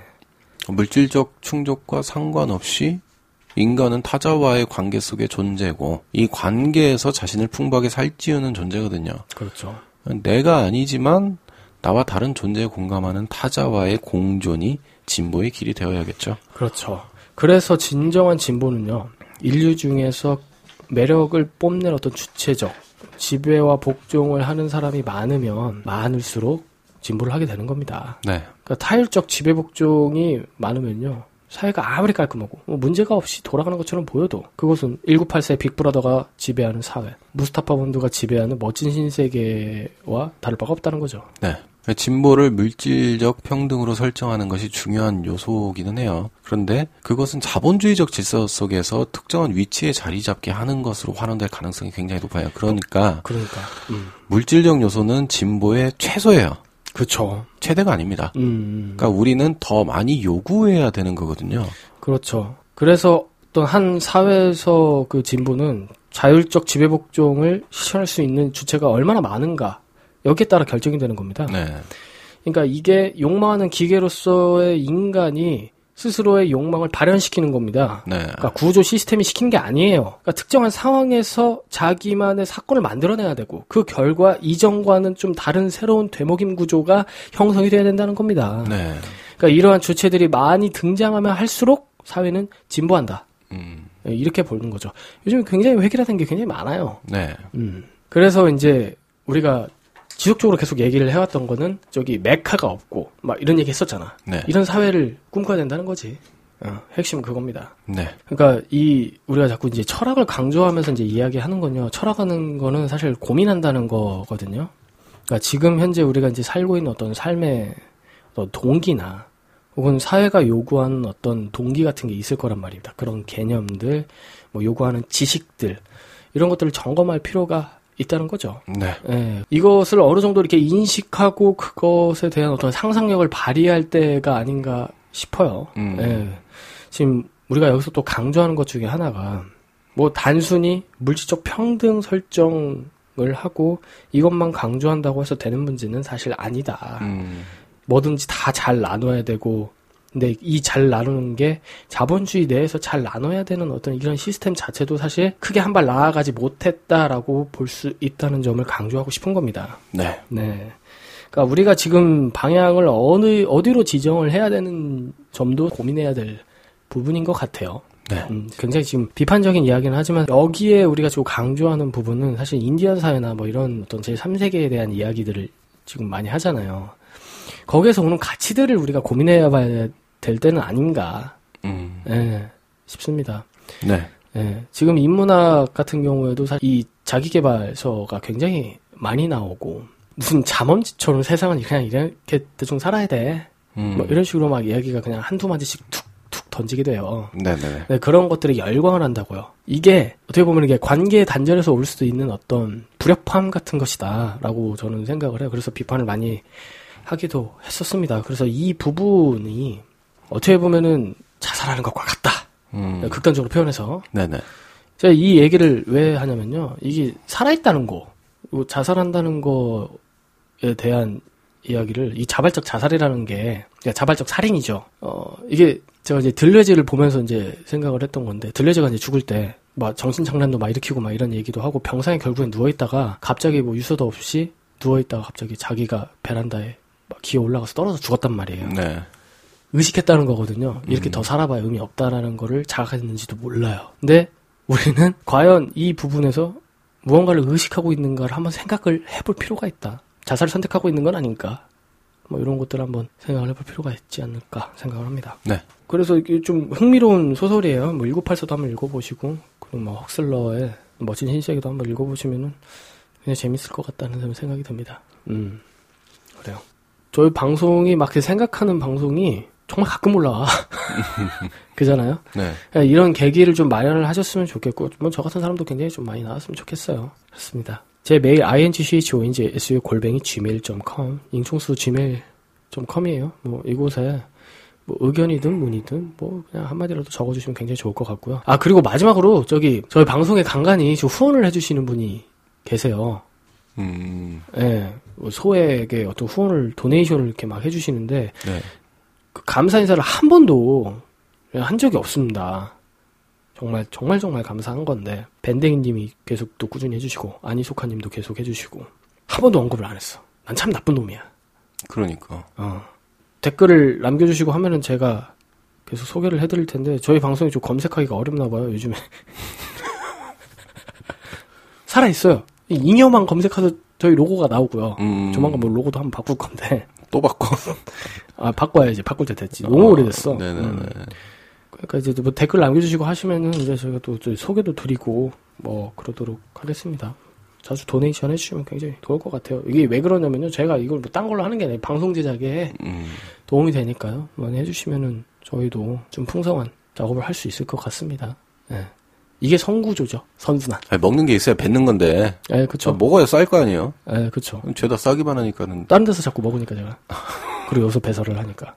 물질적 충족과 상관없이 인간은 타자와의 관계 속의 존재고 이 관계에서 자신을 풍부하게 살찌우는 존재거든요. 그렇죠. 내가 아니지만 나와 다른 존재에 공감하는 타자와의 공존이 진보의 길이 되어야겠죠. 그렇죠. 그래서 진정한 진보는요, 인류 중에서 매력을 뽐낼 어떤 주체적, 지배와 복종을 하는 사람이 많으면 많을수록 진보를 하게 되는 겁니다. 네. 그러니까 타율적 지배 복종이 많으면요, 사회가 아무리 깔끔하고 뭐 문제가 없이 돌아가는 것처럼 보여도 그것은 1984 빅브라더가 지배하는 사회, 무스타파 본드가 지배하는 멋진 신세계와 다를 바가 없다는 거죠. 네. 진보를 물질적 평등으로 설정하는 것이 중요한 요소기는 해요. 그런데 그것은 자본주의적 질서 속에서 특정한 위치에 자리 잡게 하는 것으로 환원될 가능성이 굉장히 높아요. 그러니까 그러니까, 음, 물질적 요소는 진보의 최소예요. 그렇죠. 최대가 아닙니다. 음, 그러니까 우리는 더 많이 요구해야 되는 거거든요. 그렇죠. 그래서 어떤 한 사회에서 그 진보는 자율적 지배 복종을 실현할 수 있는 주체가 얼마나 많은가 여기에 따라 결정이 되는 겁니다. 네. 그러니까 이게 욕망하는 기계로서의 인간이 스스로의 욕망을 발현시키는 겁니다. 네. 그러니까 구조 시스템이 시키는 게 아니에요. 그러니까 특정한 상황에서 자기만의 사건을 만들어내야 되고 그 결과 이전과는 좀 다른 새로운 되먹임 구조가 형성이 돼야 된다는 겁니다. 네. 그러니까 이러한 주체들이 많이 등장하면 할수록 사회는 진보한다. 음. 예, 이렇게 보는 거죠. 요즘 굉장히 획일화된 게 굉장히 많아요. 네. 음. 그래서 이제 우리가 지속적으로 계속 얘기를 해왔던 거는 저기 메카가 없고 막 이런 얘기 했었잖아. 네. 이런 사회를 꿈꿔야 된다는 거지. 어, 핵심은 그겁니다. 네. 그러니까 이 우리가 자꾸 이제 철학을 강조하면서 이제 이야기하는 건요. 철학하는 거는 사실 고민한다는 거거든요. 그러니까 지금 현재 우리가 이제 살고 있는 어떤 삶의 어떤 동기나 혹은 사회가 요구하는 어떤 동기 같은 게 있을 거란 말입니다. 그런 개념들, 뭐 요구하는 지식들 이런 것들을 점검할 필요가 있다는 거죠. 네. 예, 이것을 어느 정도 이렇게 인식하고 그것에 대한 어떤 상상력을 발휘할 때가 아닌가 싶어요. 음. 예. 지금 우리가 여기서 또 강조하는 것 중에 하나가 뭐 단순히 물질적 평등 설정을 하고 이것만 강조한다고 해서 되는 문제는 사실 아니다. 음. 뭐든지 다 잘 나눠야 되고 근데 이 잘 나누는 게 자본주의 내에서 잘 나눠야 되는 어떤 이런 시스템 자체도 사실 크게 한 발 나아가지 못했다라고 볼 수 있다는 점을 강조하고 싶은 겁니다. 네. 네. 그러니까 우리가 지금 방향을 어느 어디로 지정을 해야 되는 점도 고민해야 될 부분인 것 같아요. 네. 음, 굉장히 지금 비판적인 이야기는 하지만 여기에 우리가 지금 강조하는 부분은 사실 인디언 사회나 뭐 이런 어떤 제3세계에 대한 이야기들을 지금 많이 하잖아요. 거기에서 오는 가치들을 우리가 고민해야 봐야 될 때는 아닌가, 음. 예, 싶습니다. 네. 예, 지금 인문학 같은 경우에도 사실 이 자기개발서가 굉장히 많이 나오고, 무슨 잠언지처럼 세상은 그냥 이렇게 대충 살아야 돼. 음. 뭐 이런 식으로 막 이야기가 그냥 한두 마디씩 툭툭 던지게 돼요. 네네. 네, 그런 것들에 열광을 한다고요. 이게 어떻게 보면 이게 관계 단절에서 올 수도 있는 어떤 불협화음 같은 것이다라고 저는 생각을 해요. 그래서 비판을 많이 하기도 했었습니다. 그래서 이 부분이 어떻게 보면은 자살하는 것과 같다. 음. 극단적으로 표현해서 네네. 제가 이 얘기를 왜 하냐면요. 이게 살아있다는 거, 자살한다는 거에 대한 이야기를 이 자발적 자살이라는 게 그러니까 자발적 살인이죠. 어 이게 제가 이제 들레즈를 보면서 이제 생각을 했던 건데 들레즈가 이제 죽을 때 막 정신 장난도 막 일으키고 막 이런 얘기도 하고 병상에 결국엔 누워 있다가 갑자기 뭐 유서도 없이 누워 있다가 갑자기 자기가 베란다에 막 기어 올라가서 떨어져 죽었단 말이에요. 네. 의식했다는 거거든요. 이렇게 더 살아봐야 의미 없다라는 거를 자각했는지도 몰라요. 근데 우리는 과연 이 부분에서 무언가를 의식하고 있는가를 한번 생각을 해볼 필요가 있다. 자살을 선택하고 있는 건 아닌가. 뭐 이런 것들을 한번 생각을 해볼 필요가 있지 않을까 생각을 합니다. 네. 그래서 이게 좀 흥미로운 소설이에요. 뭐 1984도 한번 읽어보시고 그리고 뭐 헉슬러의 멋진 신세계도 한번 읽어보시면은 그냥 재밌을 것 같다는 생각이 듭니다. 음 그래요. 저희 방송이 막 생각하는 방송이 정말 가끔 올라와. 그잖아요? 네. 예, 이런 계기를 좀 마련을 하셨으면 좋겠고, 뭐, 저 같은 사람도 굉장히 좀 많이 나왔으면 좋겠어요. 그렇습니다. 제 메일, ingchonj, 골뱅이 gmail.com, 잉총수 gmail.com이에요. 뭐, 이곳에, 뭐, 의견이든 문의든, 뭐, 그냥 한마디라도 적어주시면 굉장히 좋을 것 같고요. 아, 그리고 마지막으로, 저기, 저희 방송에 간간히 좀 후원을 해주시는 분이 계세요. 음, 예, 뭐 소액의 어떤 후원을, 도네이션을 이렇게 막 해주시는데, 네. 그 감사 인사를 한 번도 한 적이 없습니다. 정말 정말 정말 감사한 건데 밴댕이님이 계속 또 꾸준히 해주시고 아니소카님도 계속 해주시고 한 번도 언급을 안 했어. 난 참 나쁜 놈이야. 그러니까. 어. 댓글을 남겨주시고 하면은 제가 계속 소개를 해드릴 텐데 저희 방송이 좀 검색하기가 어렵나 봐요 요즘에. 살아 있어요. 잉여만 검색해서 저희 로고가 나오고요. 음, 조만간 뭐 로고도 한번 바꿀 건데 또 바꿔. 아 바꿔야지 바꿀 때 됐지. 너무 오래됐어. 네네네. 음. 그러니까 이제 뭐 댓글 남겨주시고 하시면은 이제 저희가 또 소개도 드리고 뭐 그러도록 하겠습니다. 자주 도네이션 해주시면 굉장히 좋을 것 같아요. 이게 왜 그러냐면요. 제가 이걸 뭐 딴 걸로 하는 게 아니라 방송 제작에 음, 도움이 되니까요. 많이 해주시면은 저희도 좀 풍성한 작업을 할 수 있을 것 같습니다. 예. 이게 선구조죠. 선순환. 아니, 먹는 게 있어야 뱉는 건데. 예, 저 그쵸. 먹어야 쌀 거 아니에요? 예, 그쵸. 죄다 싸기만 하니까는. 다른 데서 자꾸 먹으니까 제가. 그리고 여기서 배설을 하니까.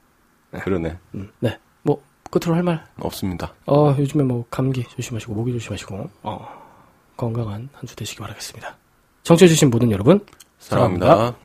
그러네. 음, 네. 뭐, 끝으로 할 말 없습니다. 어, 요즘에 뭐 감기 조심하시고 모기 조심하시고 어, 건강한 한 주 되시기 바라겠습니다. 청취해주신 모든 여러분 사랑합니다.